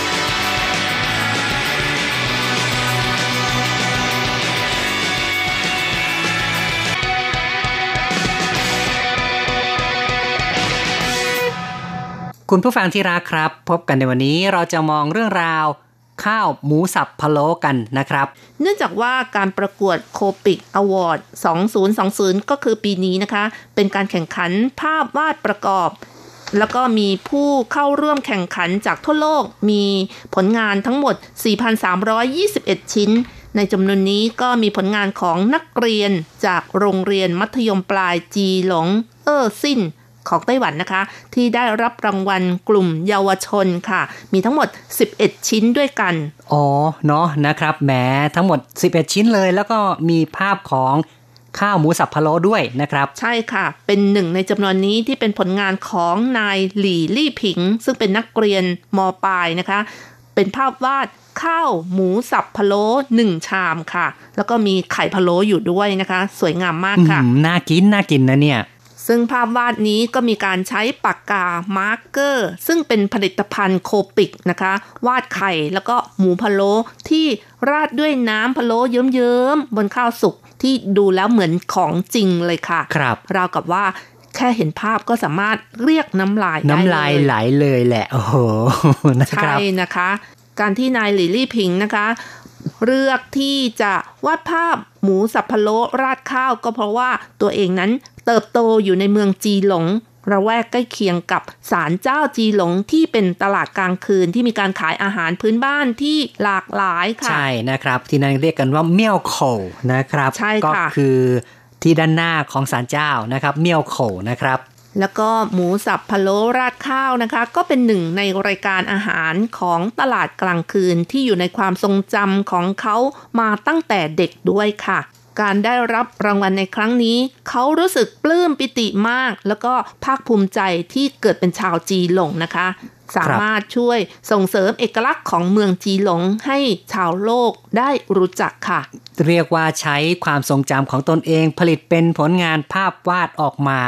คุณผู้ฟังที่รักครับ พบกันในวันนี้เราจะมองเรื่องราว ข้าวหมูสับพะโล้กันนะครับ เนื่องจากว่าการประกวดโคปิกอวอร์ด 2020 ก็คือปีนี้นะคะ เป็นการแข่งขันภาพวาดประกอบ แล้วก็มีผู้เข้าร่วมแข่งขันจากทั่วโลก มีผลงานทั้งหมด 4,321 ชิ้นในจำนวนนี้ก็มีผลงานของนักเรียนจากโรงเรียนมัธยมปลายจีหลง เออซิน ของไต้หวันนะคะ ที่ได้รับรางวัลกลุ่มเยาวชนค่ะ มีทั้งหมด 11 ชิ้นด้วยกัน อ๋อ เนาะนะครับแหมทั้งหมด 11 ชิ้นเลย แล้วก็มีภาพของข้าวหมูสับพะโล้ด้วยนะครับ ใช่ค่ะ เป็นหนึ่งในจำนวนนี้ที่เป็นผลงานของนายหลี่ลี่ผิง ซึ่งเป็นนักเรียนม.ปลายนะคะ เป็นภาพวาดข้าวหมูสับพะโล้หนึ่งชามค่ะ แล้วก็มีไข่พะโล้อยู่ด้วยนะคะ สวยงามมากค่ะอืมน่ากินน่ากินนะเนี่ย ซึ่งภาพวาดนี้ก็มีการใช้ปากกา marker ซึ่งเป็นผลิตภัณฑ์โคปิกนะคะ วาดไข่แล้วก็หมูพะโล้ที่ราดด้วยน้ำพะโล้เยิ้มๆบนข้าวสุกที่ดูแล้วเหมือนของจริงเลยค่ะครับราวกับว่าแค่เห็นภาพก็สามารถเรียกน้ำลายได้น้ำลายเไหลเลยแหละ โอ้โหนะคใช่รับนะคะ การที่นายหลี่ลี่ผิงนะคะเลือกที่จะวาดภาพหมูสับพะโล้ราดข้าวก็เพราะว่าตัวเองนั้น เติบโตอยู่ในเมืองจีหลงระแวกใกล้เคียงกับศาลเจ้าจีหลงที่เป็นตลาดกลางคืนที่มีการขายอาหารพื้นบ้านที่หลากหลายค่ะ ใช่นะครับ ที่นั่นเรียกกันว่าเมี่ยวโขนะครับใช่ค่ะก็คือที่ด้านหน้าของศาลเจ้านะครับ เมี่ยวโขนะครับ แล้วก็หมูสับพะโล้ราดข้าวนะคะ ก็เป็นหนึ่งในรายการอาหารของตลาดกลางคืนที่อยู่ในความทรงจำของเขามาตั้งแต่เด็กด้วยค่ะ การได้รับรางวัลในครั้งนี้ เขารู้สึกปลื้มปิติมาก แล้วก็ภาคภูมิใจที่เกิดเป็นชาวจีหลงนะคะ สามารถช่วยส่งเสริมเอกลักษณ์ของเมืองจีหลงให้ชาวโลกได้รู้จักค่ะ เรียกว่าใช้ความทรงจำของตนเองผลิตเป็นผลงานภาพวาดออกมา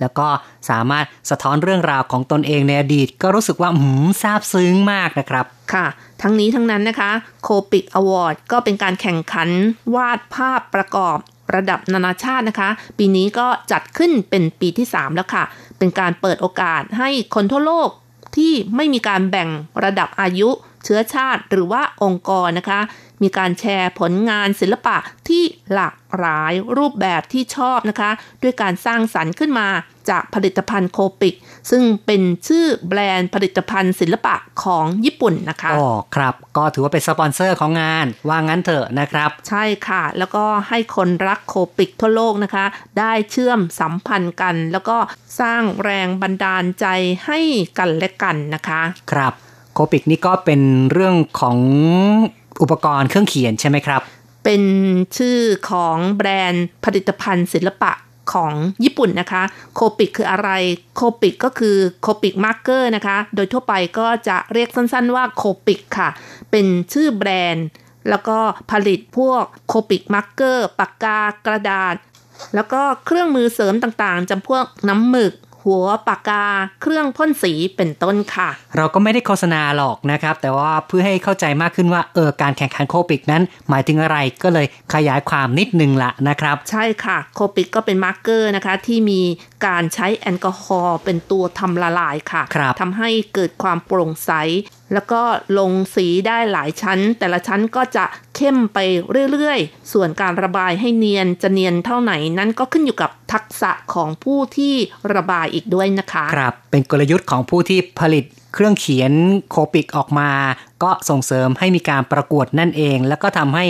แล้วก็สามารถสะท้อนเรื่องราวของตนเองในอดีต ก็รู้สึกว่าหืมซาบซึ้งมากนะครับ ค่ะ ทั้งนี้ทั้งนั้นนะคะโคปิกอวอร์ดก็เป็นการแข่งขันวาดภาพประกอบระดับนานาชาตินะคะ ปีนี้ก็จัดขึ้นเป็นปีที่ 3 แล้วค่ะ เป็นการเปิดโอกาสให้คนทั่วโลกที่ไม่มีการแบ่งระดับอายุ เชื้อชาติหรือว่าองค์กรนะคะ มีการแชร์ผลงานศิลปะที่หลากหลายรูปแบบที่ชอบนะคะ ด้วยการสร้างสรรค์ขึ้นมาจากผลิตภัณฑ์โคปิก ซึ่งเป็นชื่อแบรนด์ผลิตภัณฑ์ศิลปะของญี่ปุ่นนะคะอ๋อครับ ก็ถือว่าเป็นสปอนเซอร์ของงาน ว่างั้นเถอะนะครับ ใช่ค่ะ แล้วก็ให้คนรัก Copic ทั่วโลกนะคะ ได้เชื่อมสัมพันธ์กัน แล้วก็สร้างแรงบันดาลใจให้กันและกันนะคะ ครับ Copic นี่ก็เป็นเรื่องของ อุปกรณ์เครื่องเขียนใช่ไหมครับ เป็นชื่อของแบรนด์ผลิตภัณฑ์ศิลปะของญี่ปุ่นนะคะ Copic คืออะไร Copic ก็คือ Copic marker นะคะ โดยทั่วไปก็จะเรียกสั้นๆว่า Copic ค่ะ เป็นชื่อแบรนด์ แล้วก็ผลิตพวก Copic marker ปากกากระดาษ แล้วก็เครื่องมือเสริมต่างๆจำพวกน้ำหมึก หัวปากกา เครื่องพ่นสีเป็นต้นค่ะ เราก็ไม่ได้โฆษณาหรอกนะครับ แต่ว่าเพื่อให้เข้าใจมากขึ้นว่าเออการแข่งขัน Copic นั้น หมายถึงอะไรก็เลยขยายความนิดนึงละนะครับ ใช่ค่ะ Copic ก็เป็น marker นะคะ ที่มีการใช้แอลกอฮอล์เป็นตัวทำละลายค่ะครับทำให้เกิดความโปร่งใส แล้วก็ลงสีได้หลายชั้น แต่ละชั้นก็จะเข้มไปเรื่อยๆ ส่วนการระบายให้เนียนจะเนียนเท่าไหนนั้นก็ขึ้นอยู่กับทักษะของผู้ที่ระบายอีกด้วยนะคะ ครับ เป็นกลยุทธ์ของผู้ที่ผลิตเครื่องเขียนCopic ออกมา ก็ส่งเสริมให้มีการประกวดนั่นเอง แล้วก็ทำให้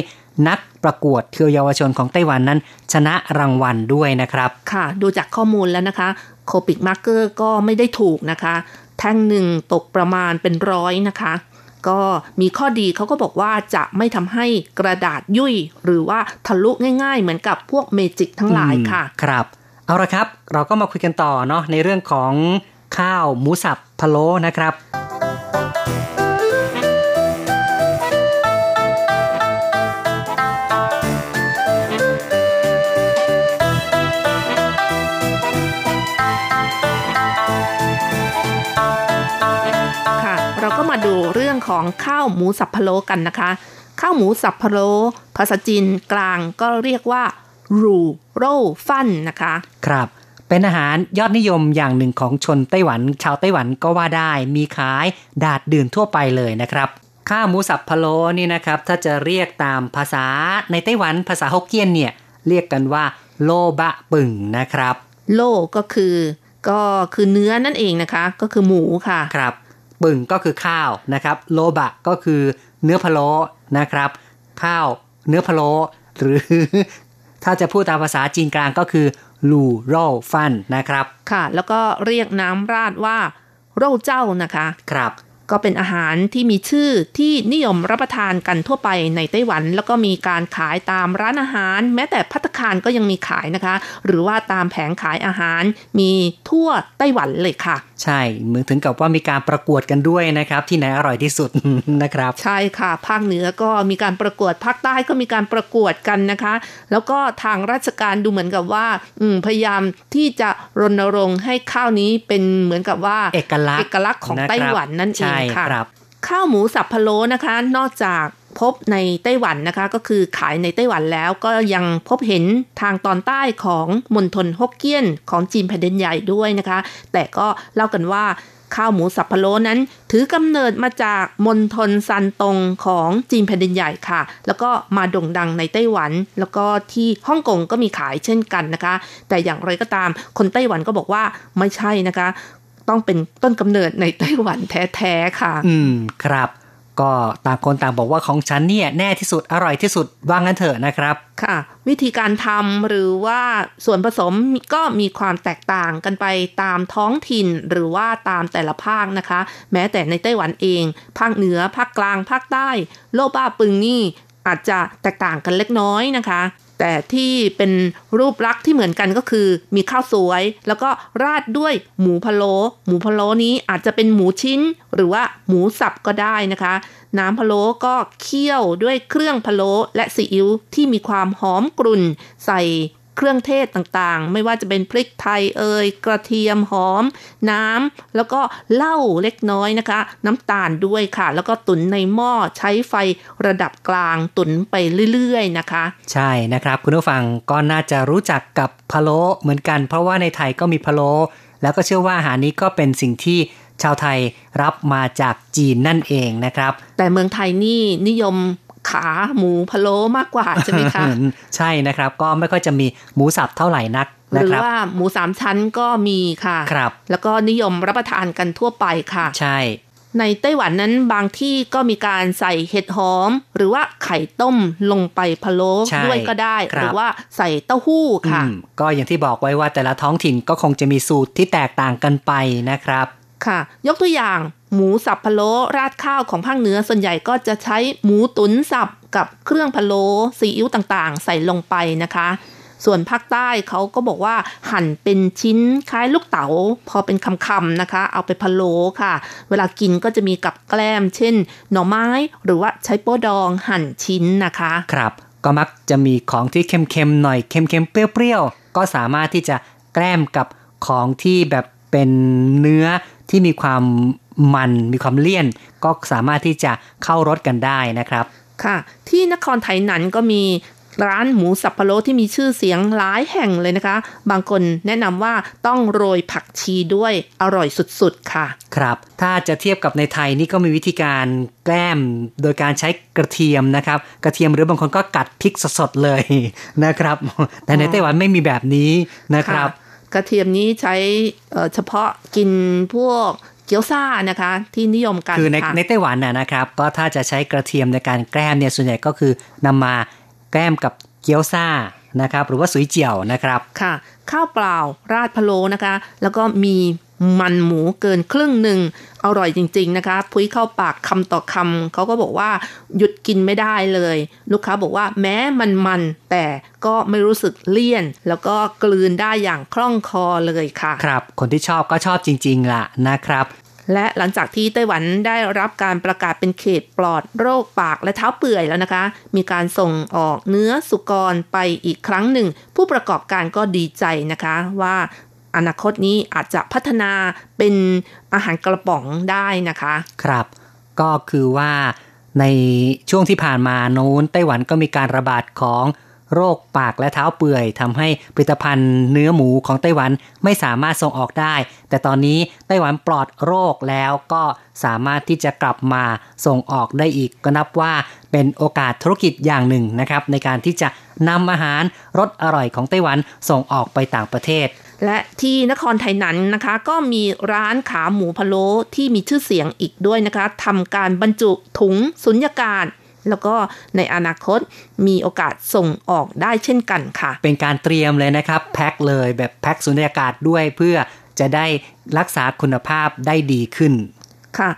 นักประกวดคือเยาวชนของไต้หวันนั้น ชนะรางวัลด้วยนะครับ ค่ะ ดูจากข้อมูลแล้วนะคะ Copic marker ก็ไม่ได้ถูกนะคะ แท่งหนึ่งตกประมาณเป็นร้อยนะคะ ก็มีข้อดีเขาก็บอกว่าจะไม่ทำให้กระดาษยุ่ย หรือว่าทะลุง่าย ๆ เหมือนกับพวกเมจิกทั้งหลายค่ะ ครับ เอาละครับ เราก็มาคุยกันต่อเนาะในเรื่องของข้าวหมูสับพะโล้นะครับ ของข้าวหมูสับพะโล้กันนะคะ ข้าวหมูสับพะโล้ภาษาจีนกลางก็เรียกว่ารูโร่ฟันนะคะ ครับ เป็นอาหารยอดนิยมอย่างหนึ่งของชนไต้หวัน ชาวไต้หวันก็ว่าได้มีขายดาดดื่นทั่วไปเลยนะครับข้าวหมูสับพะโล้นี่นะครับ ถ้าจะเรียกตามภาษาในไต้หวันภาษาฮกเกี้ยนเนี่ย เรียกกันว่า โลบะปึ่งนะครับ โลก็คือ ก็คือเนื้อนั่นเองนะคะ ก็คือหมูค่ะครับ ปึ่งก็คือข้าวนะครับ โลบะก็คือเนื้อพะโล้นะครับ ข้าวเนื้อพะโล้หรือถ้าจะพูดตามภาษาจีนกลางก็คือลูโรฟันนะครับ ค่ะ แล้วก็เรียกน้ำราดว่าโร่เจ้านะคะ ครับ ก็เป็นอาหารที่มีชื่อที่นิยมรับประทานกันทั่วไปในไต้หวัน แล้วก็มีการขายตามร้านอาหาร แม้แต่พัตตาคารก็ยังมีขายนะคะ หรือว่าตามแผงขายอาหารมีทั่วไต้หวันเลยค่ะ ใช่เหมือนถึงกับว่ามีการประกวดกันด้วยนะครับ ที่ไหนอร่อยที่สุดนะครับ ใช่ค่ะภาคเหนือก็มีการประกวดภาคใต้ก็มีการประกวดกันนะคะ แล้วก็ทางราชการดูเหมือนกับว่าอืมพยายามที่จะรณรงค์ให้ข้าวนี้เป็นเหมือนกับว่าเอกลักษณ์เอกลักษณ์ของนะครับไต้หวันนั่นเองใช่ค่ะครับ ข้าวหมูสับพะโล้นะคะ นอกจากพบในไต้หวันนะคะ ก็คือขายในไต้หวันแล้วก็ยังพบเห็นทางตอนใต้ของมณฑลฮกเกี้ยนของจีนแผ่นดินใหญ่ด้วยนะคะ แต่ก็เล่ากันว่าข้าวหมูสับพะโล้นั้น ถือกำเนิดมาจากมณฑลซันตงของจีนแผ่นดินใหญ่ค่ะ แล้วก็มาโด่งดังในไต้หวัน แล้วก็ที่ฮ่องกงก็มีขายเช่นกันนะคะ แต่อย่างไรก็ตามคนไต้หวันก็บอกว่าไม่ใช่นะคะ ต้องเป็นต้นกำเนิดในไต้หวันแท้ๆค่ะ อืมครับ ก็ต่างคนต่างบอกว่าของฉันเนี่ยแน่ที่สุดอร่อยที่สุดว่างั้นเถอะนะครับค่ะ วิธีการทำหรือว่าส่วนผสมก็มีความแตกต่างกันไปตามท้องถิ่นหรือว่าตามแต่ละภาคนะคะ แม้แต่ในไต้หวันเอง ภาคเหนือภาคกลางภาคใต้ โลบ้าปึงนี่อาจจะแตกต่างกันเล็กน้อยนะคะ แต่ที่เป็นรูปลักษณ์ที่เหมือนกันก็คือ มีข้าวสวย แล้วก็ราดด้วยหมูพะโล้หมูพะโล้นี้อาจจะเป็นหมูชิ้น หรือว่าหมูสับก็ได้นะคะ น้ำพะโล้ก็เคี่ยวด้วยเครื่องพะโล้และซีอิ๊วที่มีความหอมกรุ่น ใส่ เครื่องเทศต่างๆ ไม่ว่าจะเป็นพริกไทยเอยกระเทียมหอม น้ำแล้วก็เหล้าเล็กน้อยนะคะ น้ำตาลด้วยค่ะ แล้วก็ตุ๋นในหม้อใช้ไฟระดับกลางตุ๋นไปเรื่อยๆนะคะ ใช่นะครับ คุณผู้ฟังก็น่าจะรู้จักกับพะโล้เหมือนกัน เพราะว่าในไทยก็มีพะโล้แล้วก็เชื่อว่าอาหารนี้ก็เป็นสิ่งที่ชาวไทยรับมาจากจีนนั่นเองนะครับ แต่เมืองไทยนี่นิยม ขาหมูพะโล้มากกว่าใช่ไหมคะ ใช่นะครับ ก็ไม่ค่อยจะมีหมูสับเท่าไหร่นักหนะรือครับว่าหมูสามชั้นก็มีค่ะครับ แล้วก็นิยมรับประทานกันทั่วไปค่ะ ใช่ ในไต้หวันนั้นบางที่ก็มีการใส่เห็ดหอม หรือว่าไข่ต้มลงไปพะโล้ใช่ด้วยก็ได้ครับหรือว่าใส่เต้าหู้ค่ะอืมก็อย่างที่บอกไว้ว่าแต่ละท้องถิ่นก็คงจะมีสูตรที่แตกต่างกันไปนะครับค่ะ ยกตัวอย่าง หมูสับพะโล้ราดข้าวของภาคเหนือส่วนใหญ่ก็จะใช้หมูตุ๋นสับกับเครื่องพะโล้ซีอิ๊วต่างๆ ใส่ลงไปนะคะ ส่วนภาคใต้เขาก็บอกว่าหั่นเป็นชิ้นคล้ายลูกเต๋าพอเป็นคำๆนะคะ เอาไปพะโล้ค่ะ เวลากินก็จะมีกับแกล้ม เช่น หน่อไม้ หรือว่าใช้โป๊ดองหั่นชิ้นนะคะ ครับก็มักจะมีของที่เค็มๆหน่อยเค็มๆเปรี้ยวๆก็สามารถที่จะแกล้มกับของที่แบบเป็นเนื้อที่มีความ มันมีความเลี่ยนก็สามารถที่จะเข้ารสกันได้นะครับ ค่ะ ที่นครไทยนั้นก็มีร้านหมูสับพะโล้ที่มีชื่อเสียงหลายแห่งเลยนะคะ บางคนแนะนำว่าต้องโรยผักชีด้วยอร่อยสุดๆค่ะ ครับ ถ้าจะเทียบกับในไทยนี่ก็มีวิธีการแกล้มโดยการใช้กระเทียมนะครับ กระเทียมหรือบางคนก็กัดพริกสดๆเลยนะครับ แต่ในไต้หวันไม่มีแบบนี้นะครับ กระเทียมนี้ใช้เอ่อเฉพาะกินพวก เกี๊ยวซ่านะคะ ที่นิยมกันคือในค่ะในไต้หวันน่ะนะครับ ก็ถ้าจะใช้กระเทียมในการแกล้มเนี่ยส่วนใหญ่ก็คือนำมาแกล้มกับเกี๊ยวซ่านะครับ หรือว่าสุยเจียวนะครับค่ะ ข้าวเปล่าราดพะโล้นะคะ แล้วก็มี มันหมูเกินครึ่งหนึ่งอร่อยจริง ๆนะคะพุ้ยเข้าปากคำต่อคำเขาก็บอกว่าหยุดกินไม่ได้เลย ลูกค้าบอกว่าแม้มันมันๆแต่ก็ไม่รู้สึกเลี่ยน แล้วก็กลืนได้อย่างคล่องคอเลยค่ะ ครับ คนที่ชอบก็ชอบจริง ๆ ล่ะนะครับและหลังจากที่ไต้หวันได้รับการประกาศเป็นเขตปลอดโรคปากและเท้าเปื่อยแล้วนะคะ มีการส่งออกเนื้อสุกรไปอีกครั้งหนึ่ง ผู้ประกอบการก็ดีใจนะคะว่า อนาคตนี้อาจจะพัฒนาเป็นอาหารกระป๋องได้นะคะ ครับ ก็คือว่าในช่วงที่ผ่านมาโน้นไต้หวันก็มีการระบาดของโรคปากและเท้าเปื่อยทำให้ผลิตภัณฑ์เนื้อหมูของไต้หวันไม่สามารถส่งออกได้ แต่ตอนนี้ไต้หวันปลอดโรคแล้วก็สามารถที่จะกลับมาส่งออกได้อีก ก็นับว่าเป็นโอกาสธุรกิจอย่างหนึ่งนะครับ ในการที่จะนำอาหารรสอร่อยของไต้หวันส่งออกไปต่างประเทศ และที่นครไทยนั้นนะคะ ก็มีร้านขาหมูพะโล้ที่มีชื่อเสียงอีกด้วยนะคะทำการบรรจุถุงสุญญากาศ แล้วก็ในอนาคตมีโอกาสส่งออกได้เช่นกันค่ะ เป็นการเตรียมเลยนะครับ แพ็คเลยแบบแพ็คสุญญากาศด้วยเพื่อจะได้รักษาคุณภาพได้ดีขึ้นค่ะ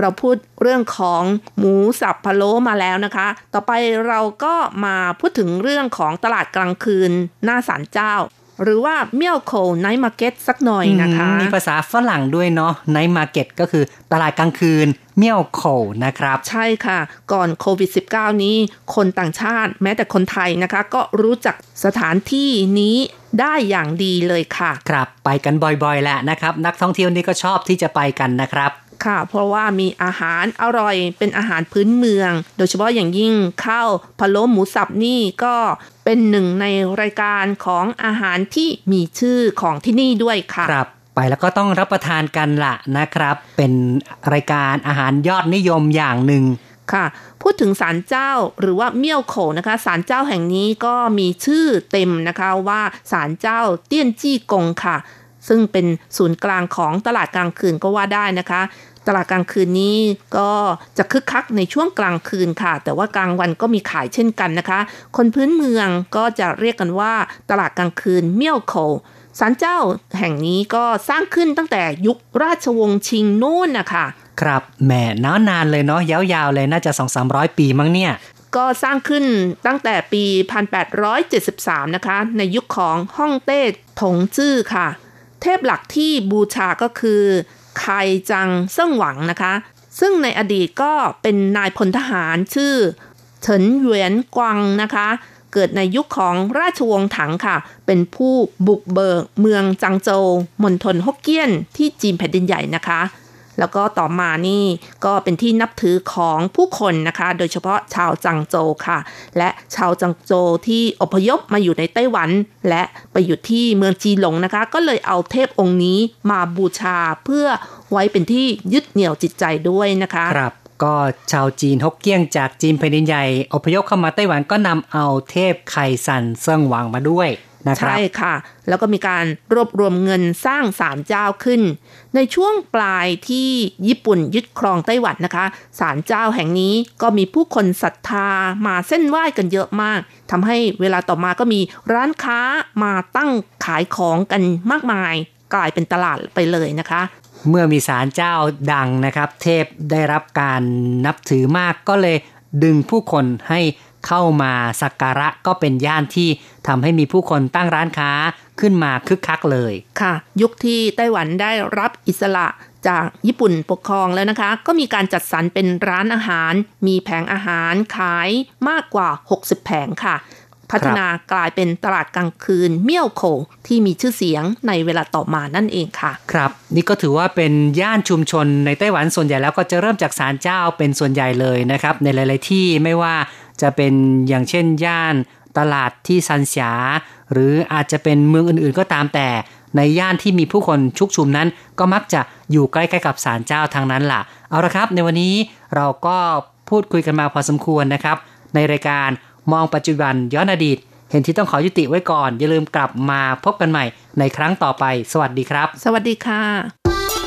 เราพูดเรื่องของหมูสับพะโล้มาแล้วนะคะ ต่อไปเราก็มาพูดถึงเรื่องของตลาดกลางคืนหน้าศาลเจ้า หรือว่าเมี่ยวโข่ว night market สักหน่อยนะคะอืมมีภาษาฝรั่งด้วยเนาะ night market ก็คือตลาดกลางคืนเมี่ยวโข่วนะครับ ใช่ค่ะ ก่อนโควิด -19 นี้ คนต่างชาติแม้แต่คนไทยนะคะ ก็รู้จักสถานที่นี้ได้อย่างดีเลยค่ะ ครับ ไปกันบ่อยๆแหละนะครับ นักท่องเที่ยวนี่ก็ชอบที่จะไปกันนะครับ ค่ะ เพราะว่ามีอาหารอร่อยเป็นอาหารพื้นเมือง โดยเฉพาะอย่างยิ่งข้าวพะโล้หมูสับนี่ก็เป็นหนึ่งในรายการของอาหารที่มีชื่อของที่นี่ด้วยค่ะครับไปแล้วก็ต้องรับประทานกันละนะครับ เป็นรายการอาหารยอดนิยมอย่างหนึ่งค่ะ พูดถึงศาลเจ้าหรือว่าเมี่ยวโขนะคะศาลเจ้าแห่งนี้ก็มีชื่อเต็มนะคะว่าศาลเจ้าเตี้ยนจี้กงค่ะ ซึ่งเป็นศูนย์กลางของตลาดกลางคืนก็ว่าได้นะคะ ตลาดกลางคืนนี้ก็จะคึกคักในช่วงกลางคืนค่ะ แต่ว่ากลางวันก็มีขายเช่นกันนะคะ คนพื้นเมืองก็จะเรียกกันว่าตลาดกลางคืนเมี่ยวโขศาลเจ้าแห่งนี้ก็สร้างขึ้นตั้งแต่ยุคราชวงศ์ชิงนู่นนะคะครับแหมนานนานเลยเนาะยาวๆเลยน่าจะ 2-300 ปีมั้งเนี่ย ก็สร้างขึ้นตั้งแต่ปี 1873 นะคะ ในยุคของฮ่องเต้ถงจื้อค่ะ เทพหลักที่บูชาก็คือ ไคจังเซิ่งหวังนะคะ ซึ่งในอดีตก็เป็นนายพลทหารชื่อเฉินเหวียนกวังนะคะ เกิดในยุคของราชวงศ์ถังค่ะ เป็นผู้บุกเบิกเมืองจังโจวมณฑลฮกเกี้ยนที่จีนแผ่นดินใหญ่นะคะ แล้วก็ต่อมานี่ก็เป็นที่นับถือของผู้คนนะคะ โดยเฉพาะชาวจังโจค่ะ และชาวจังโจที่อพยพมาอยู่ในไต้หวัน และไปอยู่ที่เมืองจีหลงนะคะ ก็เลยเอาเทพองค์นี้มาบูชาเพื่อไว้เป็นที่ยึดเหนี่ยวจิตใจด้วยนะคะครับก็ชาวจีนฮกเกี้ยนจากจีนแผ่นดินใหญ่ อพยพเข้ามาไต้หวันก็นำเอาเทพไคซันเซิงหวังมาด้วย นะครับใช่ค่ะ แล้วก็มีการรวบรวมเงินสร้างศาลเจ้าขึ้น ในช่วงปลายที่ญี่ปุ่นยึดครองไต้หวันนะคะศาลเจ้าแห่งนี้ก็มีผู้คนศรัทธามาเส้นไหว้กันเยอะมากทำให้เวลาต่อมาก็มีร้านค้ามาตั้งขายของกันมากมาย กลายเป็นตลาดไปเลยนะคะเมื่อมีศาลเจ้าดังนะครับ เทพได้รับการนับถือมากก็เลยดึงผู้คนให้ เข้ามาสักการะก็เป็นย่านที่ทำให้มีผู้คนตั้งร้านค้าขึ้นมาคึกคักเลยค่ะ ยุคที่ไต้หวันได้รับอิสระจากญี่ปุ่นปกครองแล้วนะคะ ก็มีการจัดสรรเป็นร้านอาหาร มีแผงอาหารขายมากกว่า 60 แผงค่ะ พัฒนากลายเป็นตลาดกลางคืนเมี่ยวโขที่มีชื่อเสียงในเวลาต่อมานั่นเองค่ะ ครับ นี่ก็ถือว่าเป็นย่านชุมชนในไต้หวันส่วนใหญ่แล้วก็จะเริ่มจากศาลเจ้าเป็นส่วนใหญ่เลยนะครับ ในหลาย ๆ ที่ไม่ว่า จะเป็นอย่างเช่นย่านตลาดที่ซันเสียหรืออาจจะเป็นเมืองอื่นๆก็ตามแต่ ในย่านที่มีผู้คนชุกชุมนั้น ก็มักจะอยู่ใกล้ๆกับศาลเจ้าทางนั้นล่ะ เอาละครับ ในวันนี้เราก็พูดคุยกันมาพอสมควรนะครับ ในรายการมองปัจจุบันย้อนอดีต เห็นที่ต้องขอยุติไว้ก่อน อย่าลืมกลับมาพบกันใหม่ในครั้งต่อไป สวัสดีครับ สวัสดีค่ะ